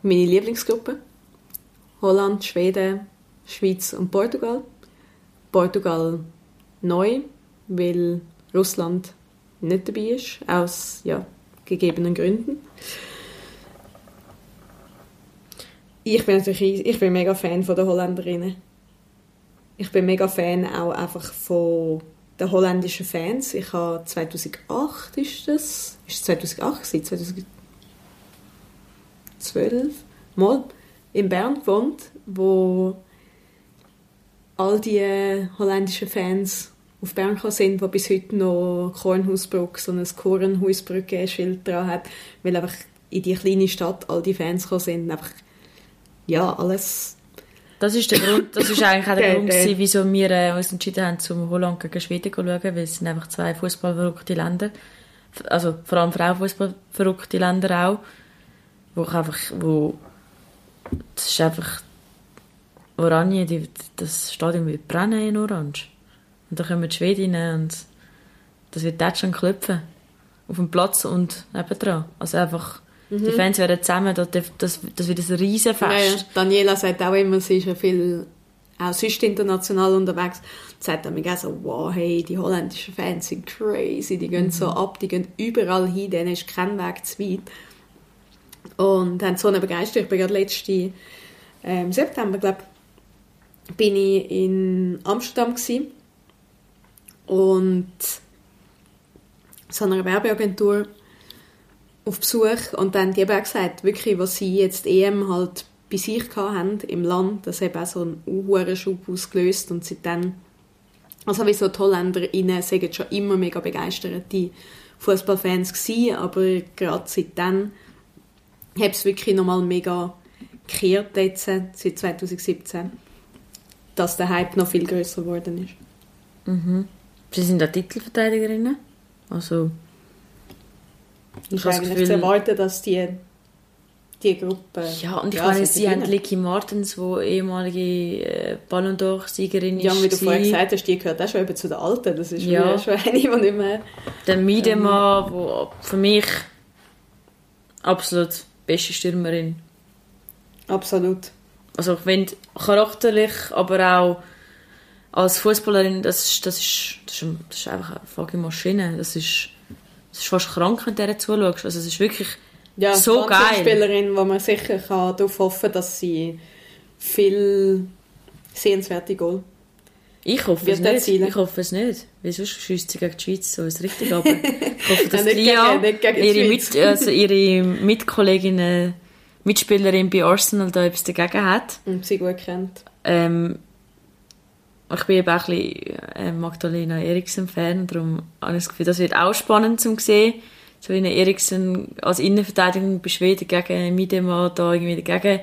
meine Lieblingsgruppe. Holland, Schweden, Schweiz und Portugal. Portugal neu, weil Russland nicht dabei ist, aus ja, gegebenen Gründen. Ich bin natürlich ich bin mega Fan von der Holländerinnen. Ich bin mega Fan auch einfach von den holländischen Fans. Ich habe 2008 ist das, ist es 2008 gewesen? 2012 mal in Bern gewohnt, wo all die holländischen Fans auf Bern sind, die bis heute noch Kornhausbrücke, so ein Kornhausbrücke-Schild dran hat, weil einfach in die kleine Stadt all die Fans sind. Einfach, ja, alles Das ist der Grund, das ist eigentlich auch der Der- Grund, gewesen, wieso wir äh, uns entschieden haben, zum Holland gegen Schweden zu schauen, weil es sind einfach zwei fußballverrückte Länder, also vor allem Frauenfußballverrückte Länder auch, wo ich einfach, wo das ist einfach Oranje, die, das Stadion wird brennen in Orange. Und da kommen die Schwedinnen und das wird dort schon klopfen. Auf dem Platz und nebendran. Also einfach, die Fans werden zusammen, das, das, das wird ein riesen Ja, ja. Fest. Daniela sagt auch immer, sie ist ja viel auch sonst international unterwegs. Sie sagt dann auch so, wow, hey, die holländischen Fans sind crazy, die gehen so ab, die gehen überall hin, denen ist kein Weg zu weit. Und haben so eine Begeisterung. Ich bin gerade letzten ähm, September, glaube bin ich in Amsterdam gewesen. und so einer Werbeagentur auf Besuch und dann die haben auch gesagt, wirklich, was sie jetzt EM halt bei sich haben im Land, das hat auch so einen hohen Schub ausgelöst und seitdem, also wie so die HolländerInnen sind schon immer mega begeisterte Fußballfans gewesen, aber gerade seitdem hat es wirklich nochmal mega gekehrt jetzt, seit 2017, dass der Hype noch viel größer geworden ist. Sie sind auch Titelverteidigerinnen. Also, Ich habe eigentlich Gefühl- zu erwarten, dass die, die Gruppe... ja, und ich Ja, meine, sie haben. Licky Martens, die ehemalige äh, Ballon d'Or-Siegerin Ja, ist. wie du vorher gesagt hast, die gehört auch schon eben zu den Alten. Das ist Ja. ja. schon eine, die nicht mehr... Der Miedema, wo für mich absolut beste Stürmerin. Absolut. Also ich finde charakterlich, aber auch als Fußballerin, das ist, das ist, das ist, das ist einfach eine fucking Maschine. Das ist, das ist fast krank, wenn du der zuschaust. Also es ist wirklich Ja, So geil. Spielerin, wo man sicher kann darauf hoffen dass sie viel sehenswerte Goal... Ich hoffe es nicht. zielen? Ich hoffe es nicht. Weil sonst schießt sie gegen die Schweiz so ist richtig ab. Ich hoffe, dass Ja, Lia, ihre. Mit, also ihre Mitkollegin, äh, Mitspielerin bei Arsenal da etwas dagegen hat. Und sie gut kennt. Ähm, ich bin eben auch ein bisschen äh, Magdalena Eriksen-Fan darum habe ich das Gefühl, das wird auch spannend zum sehen. So wie eine Eriksen als Innenverteidigung bei Schweden gegen Miedema da irgendwie dagegen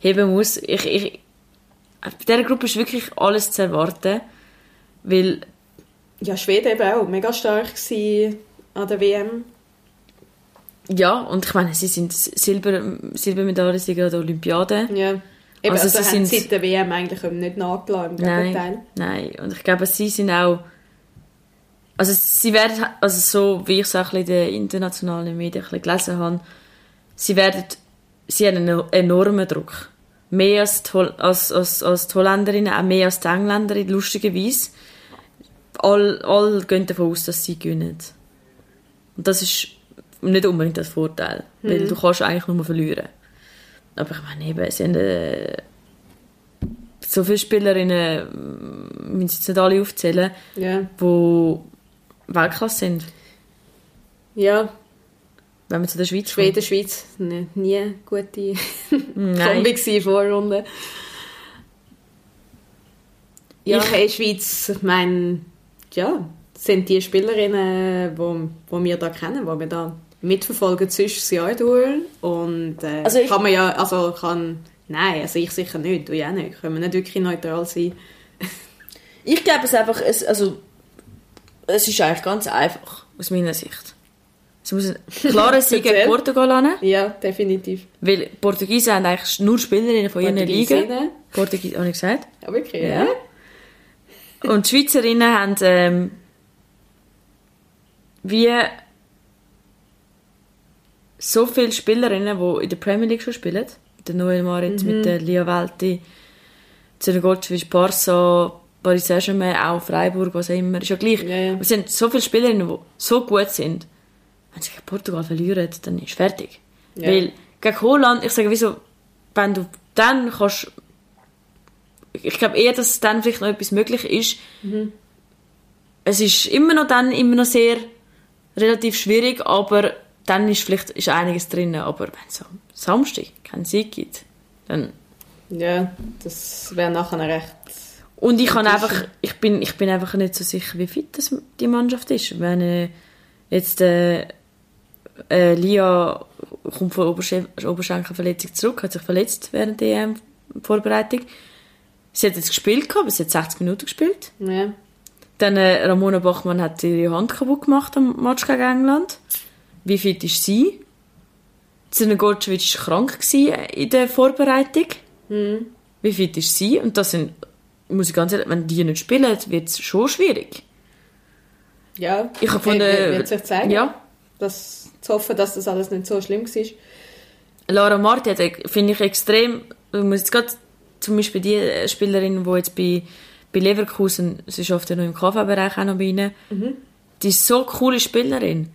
heben muss. Ich, ich, bei dieser Gruppe ist wirklich alles zu erwarten, weil Ja, Schweden eben auch. Mega stark an der WM. Ja, und ich meine, sie sind Silber, Silbermedaillensieger an der Olympiade. Ja. Eben, Also also, sie haben sind- seit der WM eigentlich nicht nachgeladen. Im Nein, Gegenteil. nein. Und ich glaube, sie sind auch... Also sie werden, also so wie ich es auch in den internationalen Medien gelesen habe, sie werden, sie haben einen enormen Druck. Mehr als die, als, als, als die Holländerinnen, auch mehr als die Engländerinnen, lustigerweise. Alle, alle gehen davon aus, dass sie gewinnen. Und das ist nicht unbedingt das Vorteil, weil du kannst eigentlich nur verlieren. Aber ich meine eben, sie haben äh, so viele Spielerinnen, wir müssen jetzt nicht alle aufzählen, wo Weltklasse sind. Ja, Wenn wir zu der Schweiz Schweden, Schweiz, ne, nie gute. Kombi gewesen, Vorrunde. Ja. Ich in Schweiz, ich meine, ja, sind die Spielerinnen, wo, wo wir da kennen, wo wir da mitverfolgen, sonst das Jahr durch. Und äh, Also ich- kann man ja, also kann, nein, also ich sicher nicht, du ja nicht. Können wir nicht wirklich neutral sein. Ich glaube es einfach, es, also, es ist eigentlich ganz einfach, aus meiner Sicht. Es muss ein klarer Sieg gegen. Portugal an, Ja, definitiv. weil Portugiesen haben eigentlich nur Spielerinnen von ihren Ligen. Portugiesinnen. Portugiesen, habe ich gesagt? Ja, wirklich, Ja. ja. Und die Schweizerinnen haben ähm, wie so viele Spielerinnen, die in der Premier League schon spielen. Der Noel Marit, mit der Lia Welti, Zergotschwitsch, Barca, Paris Saint-Germain, auch Freiburg, was auch immer. Ist ja gleich. Ja, ja. Es sind so viele Spielerinnen, die so gut sind. Wenn sie gegen Portugal verlieren, dann ist fertig. Ja. Weil gegen Holland, ich sage, wieso, wenn du dann kannst ich glaube eher, dass dann vielleicht noch etwas möglich ist. Es ist immer noch dann immer noch sehr relativ schwierig, aber dann ist vielleicht ist einiges drin. Aber wenn es am Samstag keinen Sieg gibt, dann Ja, das wäre nachher recht... und ich kann einfach, ich bin, ich bin einfach nicht so sicher, wie fit das die Mannschaft ist. Wenn äh, jetzt äh, äh, Lia kommt von Oberschen Oberschenkelverletzung zurück, hat sich verletzt während der EM-Vorbereitung. Sie hat jetzt gespielt, gehabt, aber sie hat 60 Minuten gespielt. Ja. Dann äh, Ramona Bachmann hat ihre Hand kaputt gemacht am Match gegen England. Wie fit ist sie? Zina Gorcevic war krank in der Vorbereitung. Wie fit ist sie? Und das sind, muss ich ganz ehrlich, wenn die nicht spielen, wird es schon schwierig. Ja, Ich habe gefunden, wird, wird sich zeigen. ja, Das, zu hoffen, dass das alles nicht so schlimm war. Lara Marti hat, finde ich, extrem, ich muss jetzt gerade zum Beispiel die äh, Spielerin, die jetzt bei, bei Leverkusen, sie schafft ja noch im KV-Bereich auch noch bei ihnen, die ist so coole Spielerin.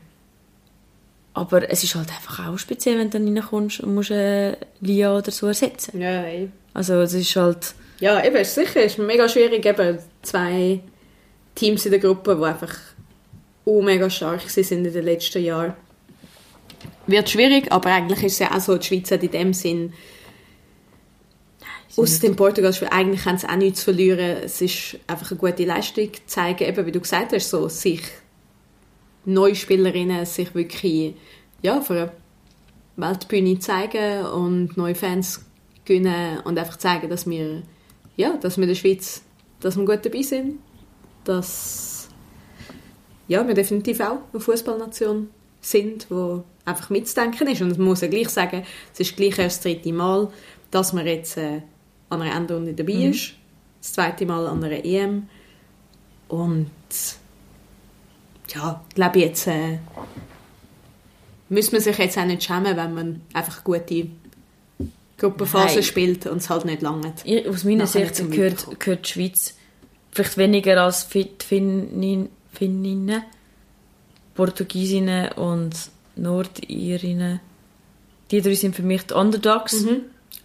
Aber es ist halt einfach auch speziell, wenn du dann reinkommst und musst äh, Lia oder so ersetzen. Ja, ey. Also es ist halt, Ja, eben, ist sicher, ist mega schwierig, eben zwei Teams in der Gruppe, die einfach oh, mega stark sind in den letzten Jahren. Wird schwierig, aber eigentlich ist es ja auch so, die Schweiz hat in dem Sinn aus dem Portugal-Spiel, eigentlich haben sie auch nichts zu verlieren. Es ist einfach eine gute Leistung zu zeigen, eben wie du gesagt hast, so sich neue Spielerinnen sich wirklich ja, für eine Weltbühne zeigen und neue Fans gewinnen und einfach zeigen, dass wir, ja, dass wir in der Schweiz dass wir gut dabei sind, dass ja, wir definitiv auch eine Fußballnation sind, wo einfach mitzudenken ist. Und man muss ja gleich sagen, es ist gleich erst das dritte Mal, dass man jetzt äh, an einer Endrunde dabei ist. Das zweite Mal an einer EM. Und ja, ich glaube jetzt äh, muss man sich jetzt auch nicht schämen, wenn man einfach gute Gruppenphase spielt und es halt nicht langt. ich- aus meiner Sicht gehört, gehört die Schweiz vielleicht weniger als Fit- Finnin, Finninnen, Portugiesinnen und Nordirinnen. Die drei sind für mich die Underdogs.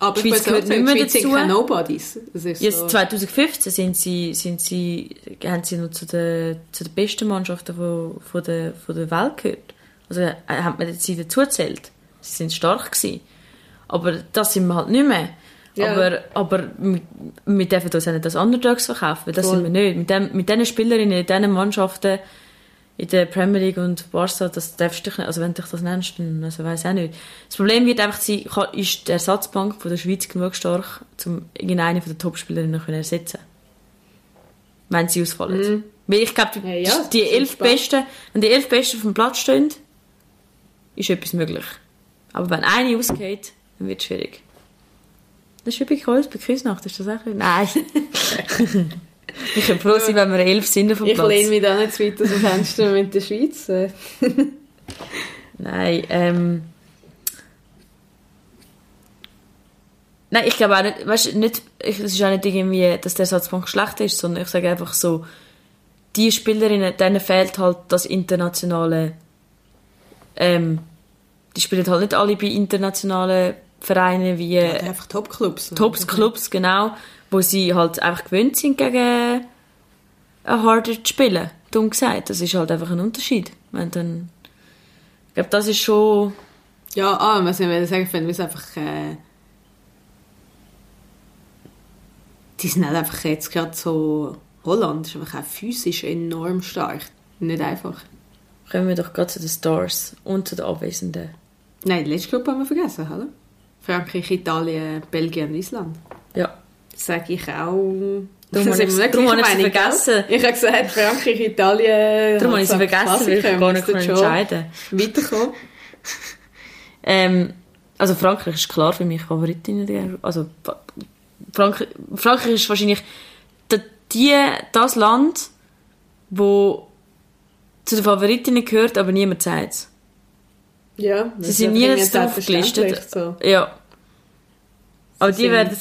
Aber Die Schweiz gehört nicht mehr sind dazu. keine Nobodies. Das ist Jetzt so. 2015 sind sie, sind sie, haben sie noch zu den, zu den besten Mannschaften von, von, der, von der Welt gehört. Also äh, hat man sie dazu gezählt. Sie sind stark gewesen. Aber das sind wir halt nicht mehr. Ja. Aber, aber wir, wir dürfen uns auch nicht als Underdogs verkaufen, weil das Voll. sind wir nicht. Mit, dem, mit diesen Spielerinnen in diesen Mannschaften in der Premier League und Barca, das darfst du dich nicht, also wenn du dich das nennst, dann also weiss ich auch nicht. Das Problem wird einfach sein, ist die Ersatzbank von der Schweiz genug stark, um irgendeine von den Topspielerinnen zu ersetzen Wenn sie ausfallen. Weil ich glaube, die, Ja, ja, die elf spannend. Besten, wenn die elf Besten auf dem Platz stehen, ist etwas möglich. Aber wenn eine ausgeht, dann wird es schwierig. Das ist wie bei uns, bei Küsnacht, ist das auch ein- Nein. ich bin froh sein, wenn wir elf sind dem Ich Platz. lehne mich da nicht zu weit aus dem Fenster mit der Schweiz. Äh, Nein, ähm. Nein, ich glaube auch nicht, weißt du, nicht, ich- es ist auch nicht irgendwie, dass der Ersatzbank schlecht ist, sondern ich sage einfach so, die Spielerinnen, denen fehlt halt das internationale, ähm, die spielen halt nicht alle bei internationalen Vereinen wie ja, einfach Top-Clubs. Tops Clubs, genau, wo sie halt einfach gewöhnt sind gegen harder zu spielen. Dumm gesagt. Das ist halt einfach ein Unterschied. Wenn dann, ich glaube, das ist schon... Ja, ah, was ich will sagen, wenn wir es einfach... Äh, die sind halt einfach jetzt gerade so... Holland ist einfach auch physisch enorm stark. Nicht einfach. Kommen wir doch gerade zu den Stars und zu den Abwesenden. Nein, die letzte Gruppe haben wir vergessen, oder? Frankreich, Italien, Belgien und Island. Ja. Sage ich auch... Darum habe ich sie Meinung, vergessen. Ich habe gesagt, Frankreich, Italien... Darum habe ich sie halt vergessen, weil ich gar nicht entscheiden Weiterkommen. Ähm, also Frankreich ist klar für mich Favoritin. Also Fra- Frankreich, ist wahrscheinlich die, das Land, wo zu den Favoritinnen gehört, aber niemand sagt es. Ja, Sie sind nirgends drauf gelistet. So. Ja. Aber die sind- werden,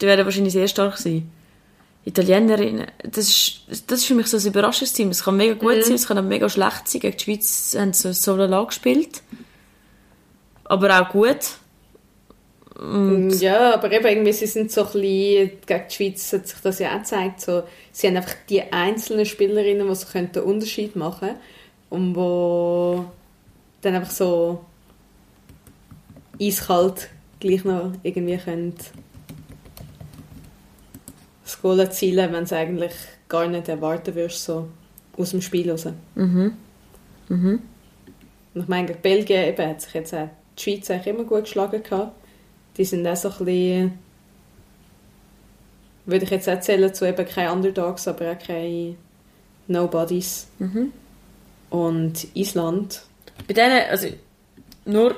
die werden wahrscheinlich sehr stark sein. Italienerinnen, das ist, das ist für mich so ein Überraschungsteam. Es kann mega gut sein, es kann auch mega schlecht sein. Gegen die Schweiz haben sie so eine gespielt. Aber auch gut. Ja, aber eben irgendwie, sie sind so ein bisschen, gegen die Schweiz hat sich das ja auch gezeigt, so, sie haben einfach die einzelnen Spielerinnen, die so können den Unterschied machen und wo dann einfach so eiskalt gleich noch irgendwie können das Goal erzielen, wenn sie eigentlich gar nicht erwarten würdest, so aus dem Spiel raus. Mhm. Mhm. Und ich meine, Belgien eben, hat sich jetzt auch die Schweiz eigentlich immer gut geschlagen gehabt. Die sind auch so ein bisschen, würde ich jetzt erzählen, zu eben keine Underdogs, aber auch keine Nobodies. Mhm. Und Island, Bei denen, also nur,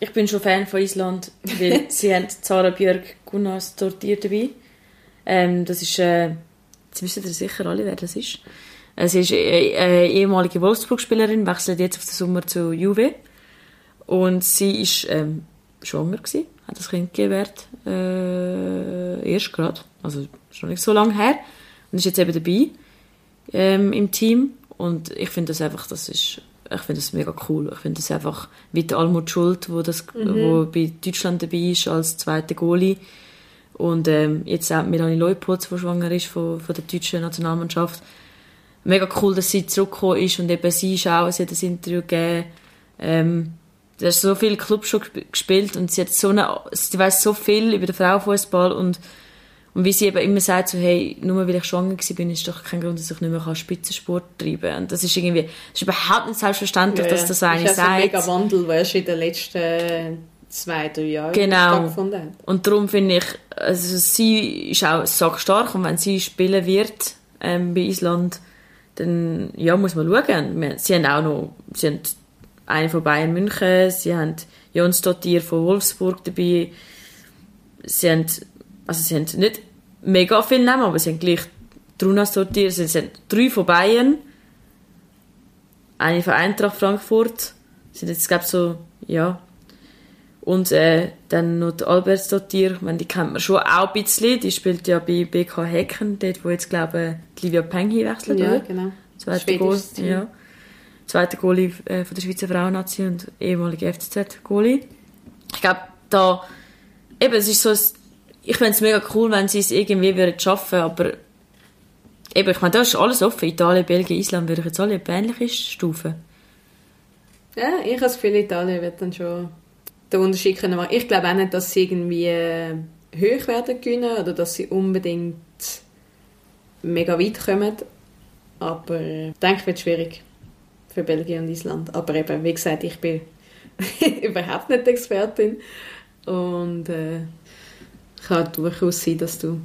ich bin schon Fan von Island, weil sie haben Zara Björk Gunnars Tortier dabei. Ähm, das ist, äh, jetzt wissen ihr sicher alle, wer das ist. Äh, sie ist äh, äh, ehemalige Wolfsburg-Spielerin, wechselt jetzt auf den Sommer zu Juve. Und sie ist ähm, schwanger gewesen, hat das Kind gewährt, äh, erst gerade, also schon nicht so lange her. Und ist jetzt eben dabei ähm, im Team. Und ich finde das einfach, das ist, ich finde das mega cool. Ich finde das einfach wie der Almut Schuld, wo, das, wo bei Deutschland dabei ist als zweiter Goalie. Und ähm, jetzt auch Melanie Leupolz, die schwanger ist von, von der deutschen Nationalmannschaft. Mega cool, dass sie zurückgekommen ist und eben sie ist auch, sie hat ein Interview gegeben. Ähm, sie hat so viele Clubs schon gesp- gespielt und sie hat so eine, sie weiß so viel über den Frauenfußball und und wie sie eben immer sagt, so, hey, nur weil ich schwanger war, bin, ist doch kein Grund, dass ich nicht mehr Spitzensport treiben kann. Und das ist irgendwie, das ist überhaupt nicht selbstverständlich, dass das eine ist also ein sagt. mega Wandel, der erst in den letzten zwei, drei Jahren Genau. stattgefunden hat. Und darum finde ich, also sie ist auch sackstark und wenn sie spielen wird ähm, bei Island, dann ja, muss man schauen. Sie haben auch noch, sie haben eine von Bayern München, sie haben Jons Dottir von Wolfsburg dabei. Sie haben, also sie haben nicht mega viel Namen, aber sie haben gleich Trunas Dottir, sie haben drei von Bayern, eine von Eintracht Frankfurt, sind jetzt glaube ich so, ja, und äh, dann noch die Albert Dottir, ich meine, die kennt man schon auch ein bisschen. Die spielt ja bei BK Hecken, dort wo jetzt, glaube ich, Livia Penghi wechselt, Ja, oder? genau. Zweiter Goal, ja. Zweiter Goalie äh, von der Schweizer Frauennazi und ehemalige FCZ-Goalie. Ich glaube, da, eben, es ist so, ein, ich fände es mega cool, wenn sie es irgendwie würden schaffen, aber eben, ich meine, da ist alles offen. Italien, Belgien, Island würde ich jetzt alle auf ähnliche Stufen. Ja, ich habe das Gefühl, Italien wird dann schon den Unterschied können machen. Ich glaube auch nicht, dass sie irgendwie äh, hoch werden können oder dass sie unbedingt mega weit kommen. Aber ich denke, es wird schwierig für Belgien und Island. Aber eben, wie gesagt, ich bin überhaupt nicht Expertin. Und äh, kann durchaus sein, dass du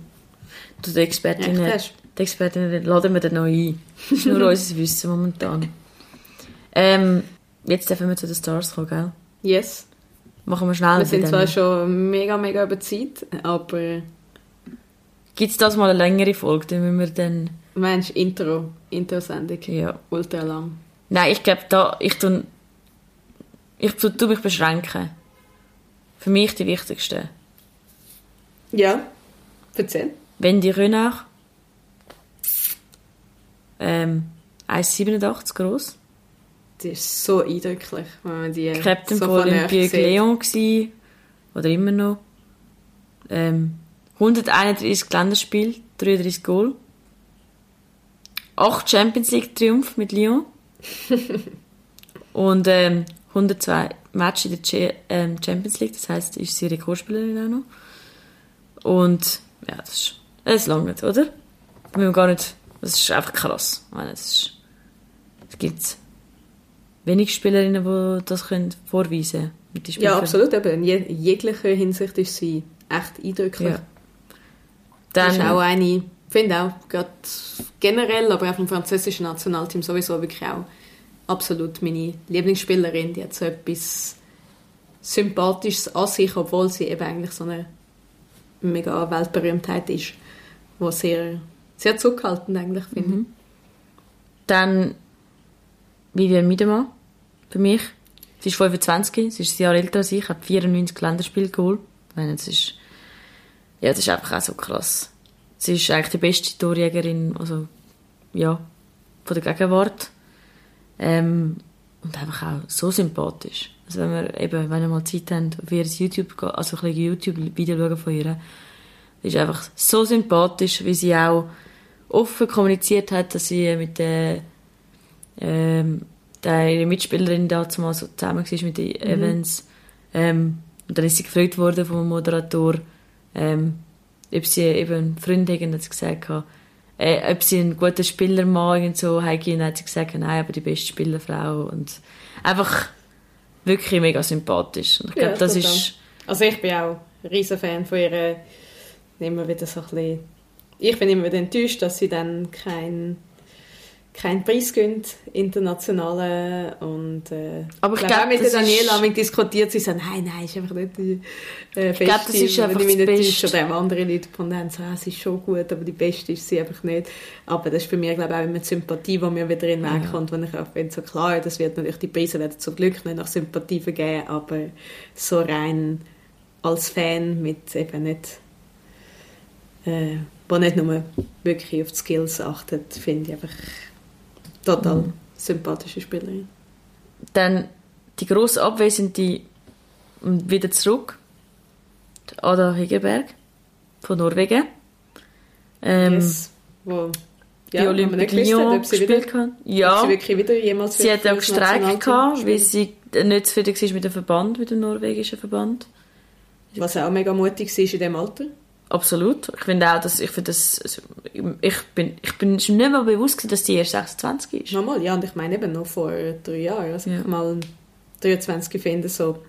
Du, die Expertin, hast. die Expertin laden wir dann noch ein. Das ist nur unser Wissen momentan. Ähm, jetzt dürfen wir zu den Stars kommen, gell? Yes. Machen wir schnell. Wir sind zwar schon mega, mega über Zeit, aber Gibt es das mal eine längere Folge, dann müssen wir dann... Mensch, Intro, Intro-Sendung, Ja. ultra lang. Nein, ich glaube, da... Ich tu, ich tu, tu mich beschränken. Für mich die wichtigsten. Ja, erzähl. Wendy Renard. Ähm, 1,87 groß. Das ist so eindrücklich, wenn man die Captain so von Olympique. Leon gsi oder immer noch. Ähm, 131 Länderspiel, 33 Goal. acht Champions League Triumph mit Lyon. und ähm, 102 Matches in der Che- ähm, Champions League, das heisst, ist sie Rekordspielerin auch noch. Und ja, das ist, das ist lang nicht, oder? Wir haben gar nicht, das ist einfach krass. Ich meine, das ist, es gibt wenig Spielerinnen, die das können vorweisen können. Ja, absolut. Eben. In je- in jeglicher Hinsicht ist sie echt eindrücklich. Ja. Das ist Dann, auch eine, ich finde auch, gerade generell, aber auch vom französischen Nationalteam sowieso wirklich auch absolut meine Lieblingsspielerin. Die hat so etwas Sympathisches an sich, obwohl sie eben eigentlich so eine mega Weltberühmtheit ist, wo sehr, sehr zurückhaltend eigentlich finde. Mhm. dann Vivian Miedemann, für mich. Sie ist 25, sie ist ein Jahr älter als ich, hat 94 Länderspiele geholt. Ich meine, das ist, ja, das ist einfach auch so krass. Sie ist eigentlich die beste Torjägerin, also, ja, von der Gegenwart. Ähm, und einfach auch so sympathisch. Also wenn wir eben, wenn wir mal Zeit haben, auf ihr YouTube, also ein bisschen YouTube-Video schauen von ihr, ist einfach so sympathisch, wie sie auch offen kommuniziert hat, dass sie mit der, ähm, ihre Mitspielerin damals mal so zusammen war mit den Evans. Ähm, und dann ist sie gefragt worden vom Moderator, ähm, ob sie eben einen Freund hat, und hat sie gesagt, äh, ob sie einen guten Spieler mag und so, und hat sie gesagt, nein, aber die beste Spielerfrau und einfach wirklich mega sympathisch. Und ich Ja, glaube, das total. ist, Also ich bin auch ein riesen Fan von ihr. Immer wieder so ein bisschen... Ich bin immer wieder enttäuscht, dass sie dann keinen kein Preis gönnt, internationalen und äh, Aber ich glaube, mit der Daniela haben diskutiert, sie sagen, nein, nein, ist einfach nicht die äh, beste. glaub, das ist einfach ich das nicht Beste. Oder auch andere Leute gefunden haben, so, ah, sie ist schon gut, aber die beste ist sie einfach nicht. Aber das ist bei mir, glaube ich, auch immer die Sympathie, die mir wieder in den Weg Ja. kommt, wenn ich auch finde, so klar, das wird natürlich, die Preise werden zum Glück nicht nach Sympathie vergeben, aber so rein als Fan mit eben nicht, äh, wo nicht nur wirklich auf die Skills achtet, finde ich einfach total Mhm. sympathische Spielerin. Dann die grosse Abwesende und wieder zurück. Die Ada Hegerberg von Norwegen. Ähm, yes. Wo, die ja, nicht Olympique Lyon gespielt hat. Ja, sie sie hat auch gestreikt, gehabt, weil sie nicht zufrieden war mit dem Verband, mit dem norwegischen Verband. Was auch mega mutig war in diesem Alter. Absolut. Ich finde auch, dass ich finde das, also, ich bin, ich bin schon nicht mehr bewusst gewesen, dass sie erst 26 ist. Nochmal, ja, und ich meine eben noch vor drei Jahren. Also Ja. ich mal 23 finde, so,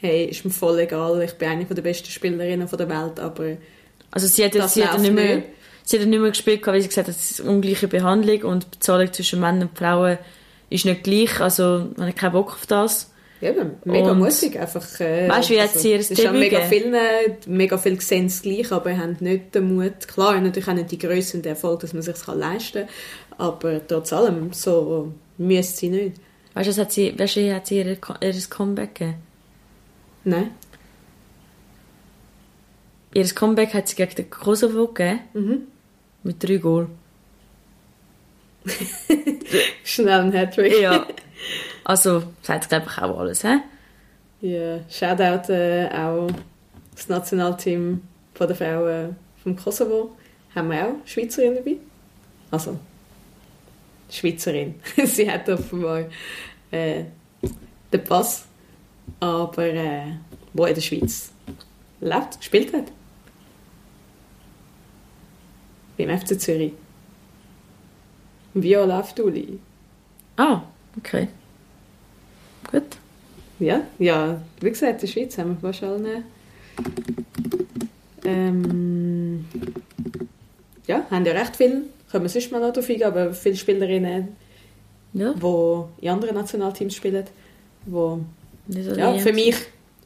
hey, ist mir voll egal, ich bin eine der besten Spielerinnen der Welt, aber Also sie hat, jetzt- sie hat nicht mehr, nicht. sie hat nicht mehr gespielt, weil sie gesagt hat, es ist ungleiche Behandlung und die Bezahlung zwischen Männern und Frauen ist nicht gleich. Also man hat keinen Bock auf das. Eben, mega Und- mutig. Einfach, äh, Weißt du, wie hat sie ihr es ist an mega vielen, mega viel sehen es gleich, aber haben nicht den Mut. Klar, natürlich auch nicht die Größe und den Erfolg, dass man sich leisten kann, aber trotz allem, so müsste sie nicht. Weißt du, was hat sie, weißt du, wie hat sie ihr, ihr Comeback gegeben? Nein? Ihr Comeback hat sie gegen den Kosovo gegeben, Mhm. mit drei Goal. Schnell ein Hattrick. Ja. Also, sagt glaube ich auch alles, hä? Ja, Shoutout äh, auch das Nationalteam von der Frauen vom Kosovo. Haben wir auch Schweizerin dabei. Also, Schweizerin. Sie hat offenbar äh, den Pass, aber äh, wo in der Schweiz lebt, gespielt hat. Beim FC Zürich. Viola Ftuli. Ah, okay. Gut. Ja, ja, wie gesagt, in der Schweiz haben wir fast alle. Ähm, ja, haben ja recht viel, können wir sonst mal noch drauf eingehen, aber viele Spielerinnen, Ja, die in anderen Nationalteams spielen, so ja, für mich,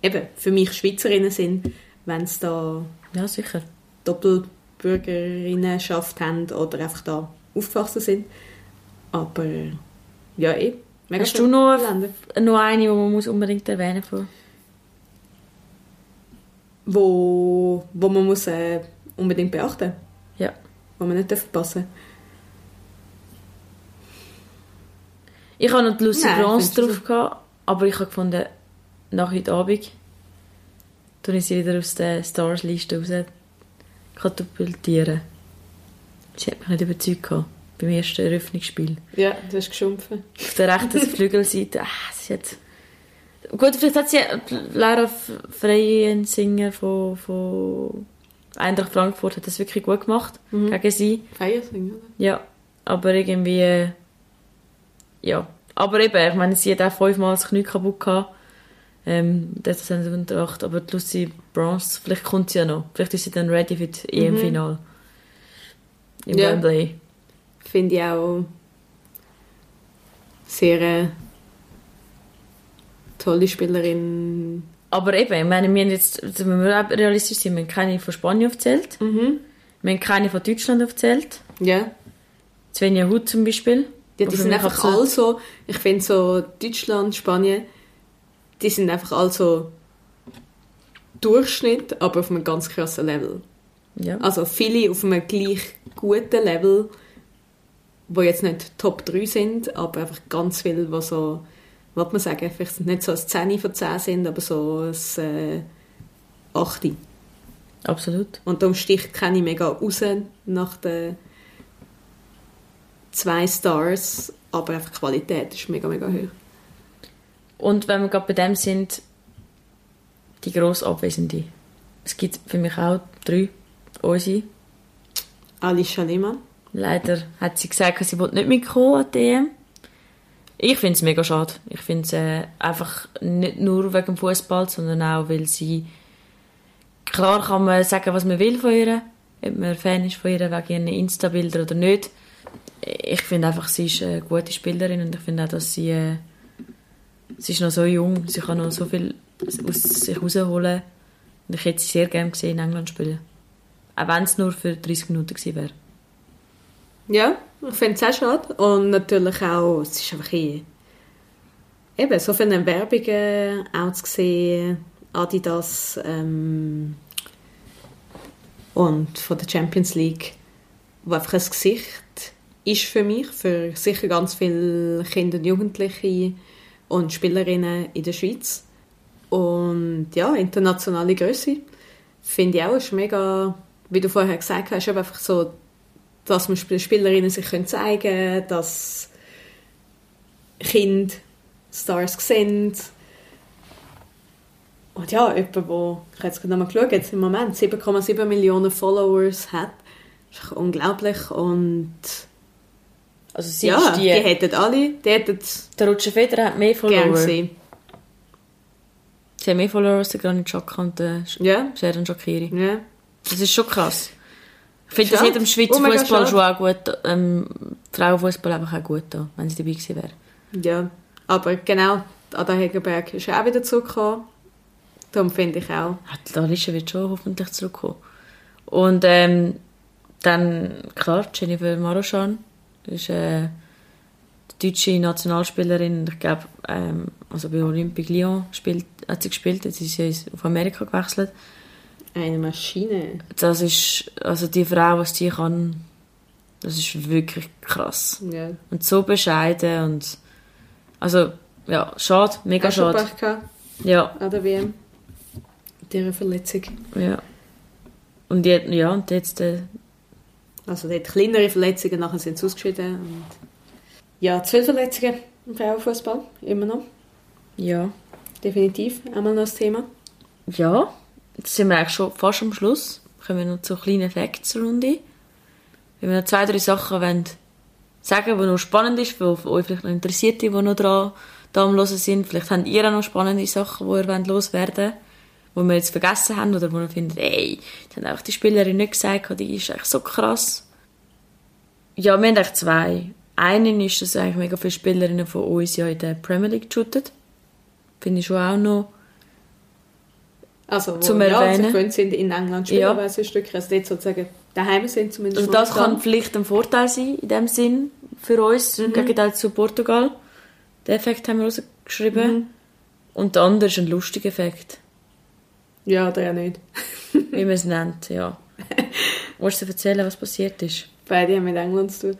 eben, für mich Schweizerinnen sind, wenn sie da Ja, sicher. Doppelbürgerinnenschaft haben oder einfach da aufgewachsen sind. Aber ja, eh. Mega Hast du noch, Länder. noch eine, die man muss unbedingt erwähnen muss? wo, wo man muss, äh, unbedingt beachten Ja. wo man nicht verpassen Ich habe noch die Lucy Bronze drauf gehabt, aber ich habe gefunden, nach heute Abend tue ich sie wieder aus der Stars-Liste raus katapultieren. Sie hat mich nicht überzeugt. gehabt. Beim ersten Eröffnungsspiel. Ja, du hast geschumpfen. Auf der rechten Flügelseite, ah, sie hat... Gut, vielleicht hat sie Lara Freien-Singer von, von Eintracht Frankfurt hat das wirklich gut gemacht Mhm. gegen sie. Feiersingen, oder? Ja, aber irgendwie... Ja, aber eben, ich meine, sie hat auch fünfmal das Knie kaputt gehabt. Ähm, das haben sie unteracht. Aber die Lucy Bronze, vielleicht kommt sie ja noch. Vielleicht ist sie dann ready für das EM-Finale. Im Ja. Wembley. Finde ich auch sehr äh, tolle Spielerin. Aber eben, ich meine, wir haben jetzt, also wenn wir realistisch sind, wir haben keine von Spanien aufgezählt. Mhm. Wir haben keine von Deutschland aufgezählt. Ja. Svenja Huth zum Beispiel. Ja, die sind einfach alle so, ich finde so Deutschland, Spanien, die sind einfach alle so Durchschnitt, aber auf einem ganz krassen Level. Ja. Also viele auf einem gleich guten Level, wo jetzt nicht Top 3 sind, aber einfach ganz viele, die so, was man sagen, vielleicht nicht so ein 10 von 10 sind, aber so ein äh, 8. Absolut. Und darum sticht keine mega raus nach den zwei Stars, aber einfach die Qualität ist mega, mega hoch. Und wenn wir gerade bei dem sind, die gross Abwesende. Es gibt für mich auch drei, unsere. Alicia Lehmann. Leider hat sie gesagt, sie will nicht mitkommen an die EM. Ich finde es mega schade. Ich finde es äh, einfach nicht nur wegen Fußball, sondern auch, weil sie... Klar kann man sagen, was man will von ihr, ob man Fan ist von ihr wegen ihren Insta-Bildern oder nicht. Ich finde einfach, sie ist eine gute Spielerin und ich finde auch, dass sie... Äh, sie ist noch so jung, sie kann noch so viel aus sich rausholen. Und ich hätte sie sehr gerne gesehen in England spielen. Auch wenn es nur für 30 Minuten gewesen wäre. Ja, ich finde es auch schade. Und natürlich auch, es ist einfach eh, eben so viele Werbungen auch zu sehen, Adidas ähm, und von der Champions League, wo einfach ein Gesicht ist für mich, für sicher ganz viele Kinder und Jugendliche und Spielerinnen in der Schweiz. Und ja, internationale Größe finde ich auch, ist mega, wie du vorher gesagt hast, einfach so dass man Sp- Spielerinnen sich können zeigen können, dass Kinder Stars sehen. Und ja, jemand, der, ich habe jetzt gerade nochmal geschaut, jetzt im Moment 7,7 Millionen Followers hat, ist echt unglaublich. Und Also sie ja, ist die, die... hätten alle, die hätten der Roger Federer hat mehr Follower. Sie haben mehr Follower als der Granit Xhaka und der Sch- Sharon Shakiri. ja. Das ist schon krass. Ich finde das Schade. jedem Schweizer Oh, Fußball schon auch gut, ähm, Frauenfußball einfach auch gut da, wenn sie dabei gewesen wäre. Ja, aber genau, Ada Hegerberg ist auch wieder zurückgekommen. Darum finde ich auch. Die Alicia wird schon hoffentlich zurückkommen. Und ähm, dann, klar, Jennifer Maroschan ist äh, die deutsche Nationalspielerin. Ich glaube, ähm, also bei Olympique Lyon spielt, hat sie gespielt, jetzt ist sie auf Amerika gewechselt. Eine Maschine. Das ist, also die Frau, was die kann, das ist wirklich krass. Ja. Und so bescheiden und, also, ja, schade, mega Hast du schade. Pech gehabt Ja, an der WM? Dieser Verletzung. ja. Und die, ja, und jetzt, äh, Also, die hat kleinere Verletzungen, nachher sind sie ausgeschieden. Und ja, zwölf Verletzungen im Frauenfußball, immer noch. ja. Definitiv, einmal noch das Thema. Ja, jetzt sind wir eigentlich schon fast am Schluss. Kommen wir noch zu kleinen Facts-Runde. Wenn wir noch zwei, drei Sachen wollen sagen, die noch spannend ist, für euch vielleicht noch interessiert, die noch dran, da am Hören sind. Vielleicht habt ihr auch noch spannende Sachen, die ihr loswerden wollt, die wir jetzt vergessen haben oder wo ihr findet, ey, das haben einfach die Spielerin nicht gesagt, die ist eigentlich so krass. Ja, wir haben eigentlich zwei. Eine ist, dass eigentlich mega viele Spielerinnen von uns ja in der Premier League shooten. Finde ich schon auch noch Also, Zum ja, Erwähnen. sie gewöhnt sind in England spielen, Ja. aber es ist Stück, also dort sozusagen daheim sind zumindest. Also das kann vielleicht ein Vorteil sein, in dem Sinn, für uns, im Gegenteil zu Portugal. Den Effekt haben wir rausgeschrieben. Und der andere ist ein lustiger Effekt, Ja, oder ja nicht. wie man es nennt, ja. Willst du erzählen, was passiert ist? Beide haben mit England zu tun.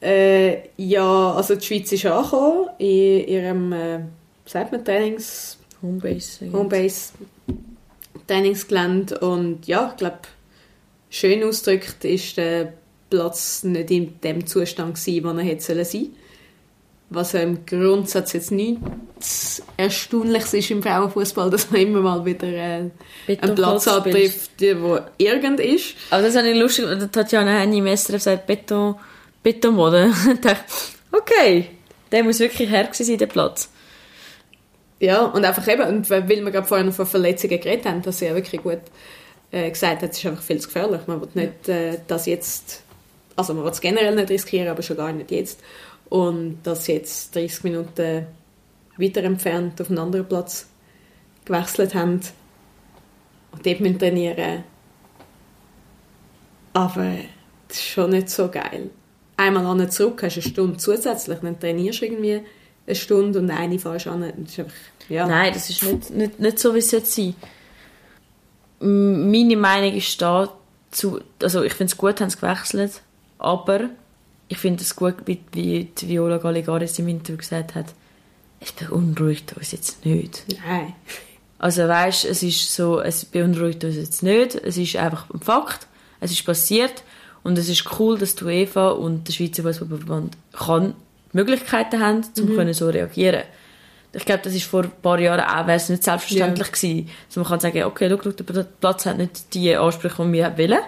Äh, ja, also die Schweiz ist angekommen in ihrem, äh, sagt man, Trainings... Homebase. Homebase Trainingsgelände und ja, ich glaube, schön ausgedrückt ist der Platz nicht in dem Zustand gewesen, wo er hätte sein sollen. Was ja im Grundsatz jetzt nichts Erstaunliches ist im Frauenfußball, dass man immer mal wieder äh, einen Platz antrifft, der irgend ist. Aber das ist eigentlich lustig, weil Tatjana Henny SRF sagt Beton, Betonmode. Ich dachte, okay, der muss wirklich her sein, der Platz. Ja, und einfach eben, und weil wir gerade vorhin noch von Verletzungen geredet haben, dass sie ja wirklich gut äh, gesagt hat, es ist einfach viel zu gefährlich. Man will nicht äh, das jetzt, also man will es generell nicht riskieren, aber schon gar nicht jetzt. Und dass sie jetzt 30 Minuten weiter entfernt auf einen anderen Platz gewechselt haben und dort müssen trainieren Aber das ist schon nicht so geil. Einmal an zurück hast du eine Stunde zusätzlich, dann trainierst du irgendwie eine Stunde und eine fährst an. Das einfach, ja. Nein, das ist nicht, nicht, nicht so, wie es jetzt sein Meine Meinung ist da, zu, also ich finde es gut, haben sie gewechselt, aber ich finde es gut, wie, wie die Viola Galligaris im Interview gesagt hat, es beunruhigt uns jetzt nicht. Nein. Also weißt, es ist so, es beunruhigt uns jetzt nicht, es ist einfach ein Fakt, es ist passiert und es ist cool, dass die UEFA und der Schweizer Fußballverband kann Möglichkeiten haben, um können so reagieren. Ich glaube, das ist vor ein paar Jahren auch wär's nicht selbstverständlich gewesen, dass man kann sagen, okay, schau, schau, der Platz hat nicht die Ansprüche, die wir wollen.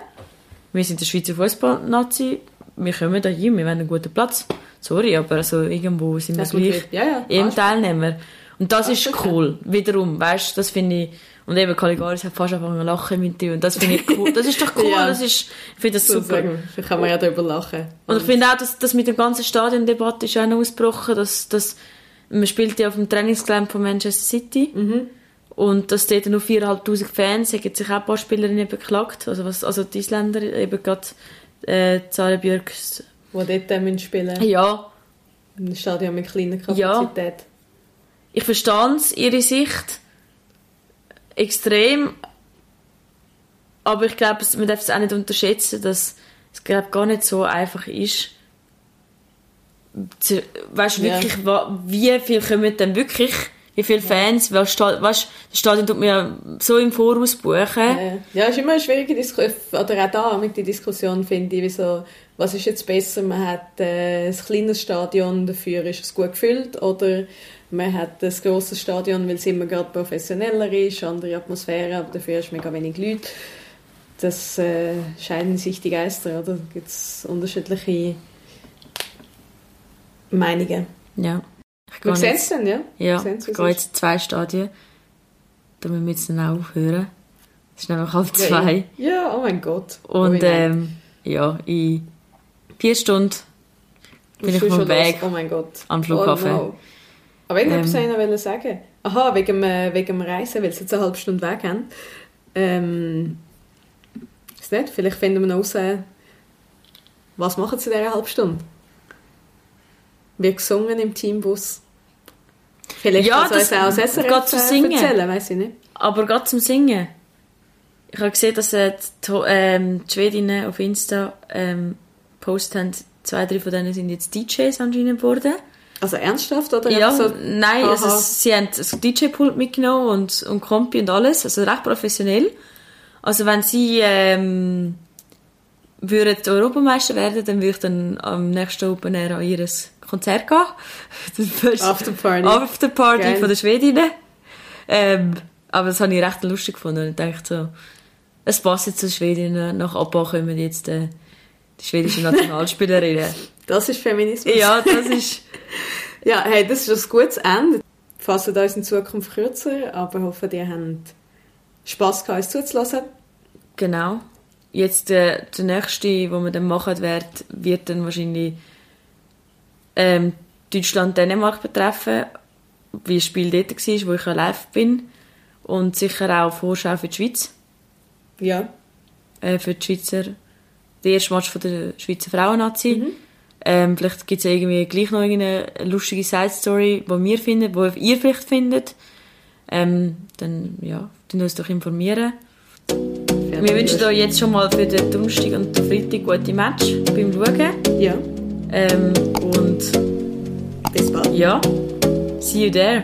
Wir sind der Schweizer Fußball-Nazi, wir kommen da hin, wir wollen einen guten Platz. Sorry, aber also irgendwo sind wir Das gleich ja, ja, eben. Teilnehmer. Und das ist Anspruch, cool. Wiederum, weißt du, das finde ich, und eben Caligaris hat fast angefangen zu lachen im Interview, und das finde ich cool. Das ist doch cool, Ja. das ist, ich finde das super. sagen, da kann man ja darüber lachen. Und ich finde auch, dass das mit der ganzen Stadiondebatte ist auch noch ausgebrochen, dass, dass man spielt ja auf dem Trainingsgelände von Manchester City und dass dort nur 4'500 Fans, haben sich auch ein paar Spielerinnen beklagt, also, was, also die Isländer, eben gerade äh, Zara Björks. Die dort spielen Ja, Ein Stadion mit kleiner Ja. Ich verstehe es, ihre Sicht extrem, aber ich glaube, man darf es auch nicht unterschätzen, dass es glaube gar nicht so einfach ist. Weißt du Ja. wirklich, wa- wie viel kommen denn wirklich, wie viele Fans, Sta- weißt, das Stadion tut mir ja so im Voraus buchen. Ja, ja, ist immer eine schwierige Diskussion. Oder auch da mit der Diskussion finde ich, wieso, was ist jetzt besser? Man hat äh, ein kleines Stadion, dafür ist es gut gefüllt, oder man hat ein grosses Stadion, weil es immer gerade professioneller ist, andere Atmosphäre, aber dafür ist mega wenig Leute. Das äh, scheiden sich die Geister, oder? Da gibt es unterschiedliche Meinungen. Ja. Ich Wir sehen es dann, ja? ja, ich gehe jetzt zwei Stadien. Da müssen wir jetzt dann auch aufhören. Es ist nämlich halb Ja, zwei. Ja, oh mein Gott. Oh, Und ähm, ja, in vier Stunden bin ich auf dem Weg los. Oh mein Gott. am Flughafen. Oh no. Aber irgendetwas Ähm. wollte ich noch sagen. Aha, wegen dem, äh, wegen dem Reisen, weil sie jetzt eine halbe Stunde weg haben. Ähm, ist nicht, vielleicht finden wir noch raus, äh, was machen sie in dieser halben Stunde? Wird gesungen im Teambus. Vielleicht Ja, uns auch das- das SRF geht zu äh, singen. erzählen, weiss ich nicht. Aber gerade zum Singen. Ich habe gesehen, dass äh, die, ähm, die Schwedinnen auf Insta ähm, gepostet haben, zwei, drei von denen sind jetzt DJs anscheinend geworden. Also ernsthaft, oder? Ja, so, nein, also sie haben ein DJ-Pult mitgenommen und, und Kompi und alles, also recht professionell. Also wenn sie ähm, würden Europameister werden, dann würde ich dann am nächsten Open Air an ihr Konzert gehen. Das first- Afterparty. Afterparty Geil. von der Schwedinnen. Ähm, aber das habe ich recht lustig gefunden. Und ich dachte so, es passt jetzt zu Schwedinnen. Nach Abba kommen jetzt äh, die schwedischen Nationalspielerinnen. Das ist Feminismus. ja, das ist... Ja, hey, das ist ein gutes Ende. Wir fassen uns in Zukunft kürzer, aber hoffe, ihr habt Spass gehabt, uns zuzulassen. Genau. Jetzt äh, der nächste, wo wir dann machen werden, wird dann wahrscheinlich ähm, Deutschland-Dänemark betreffen, wie das Spiel dort war, wo ich live bin. Und sicher auch Vorschau für die Schweiz, Ja. äh, für die Schweizer, der erste Match von der Schweizer Frauennazi. Ähm, vielleicht gibt es irgendwie gleich noch irgendeine lustige Side-Story, die wir finden, die ihr vielleicht findet. Ähm, dann, ja, tun uns doch informieren. Wir wünschen euch jetzt schon mal für den Donnerstag und den Freitag gute Match beim Schauen. Ja. Ähm, und Bis bald. ja, see you there.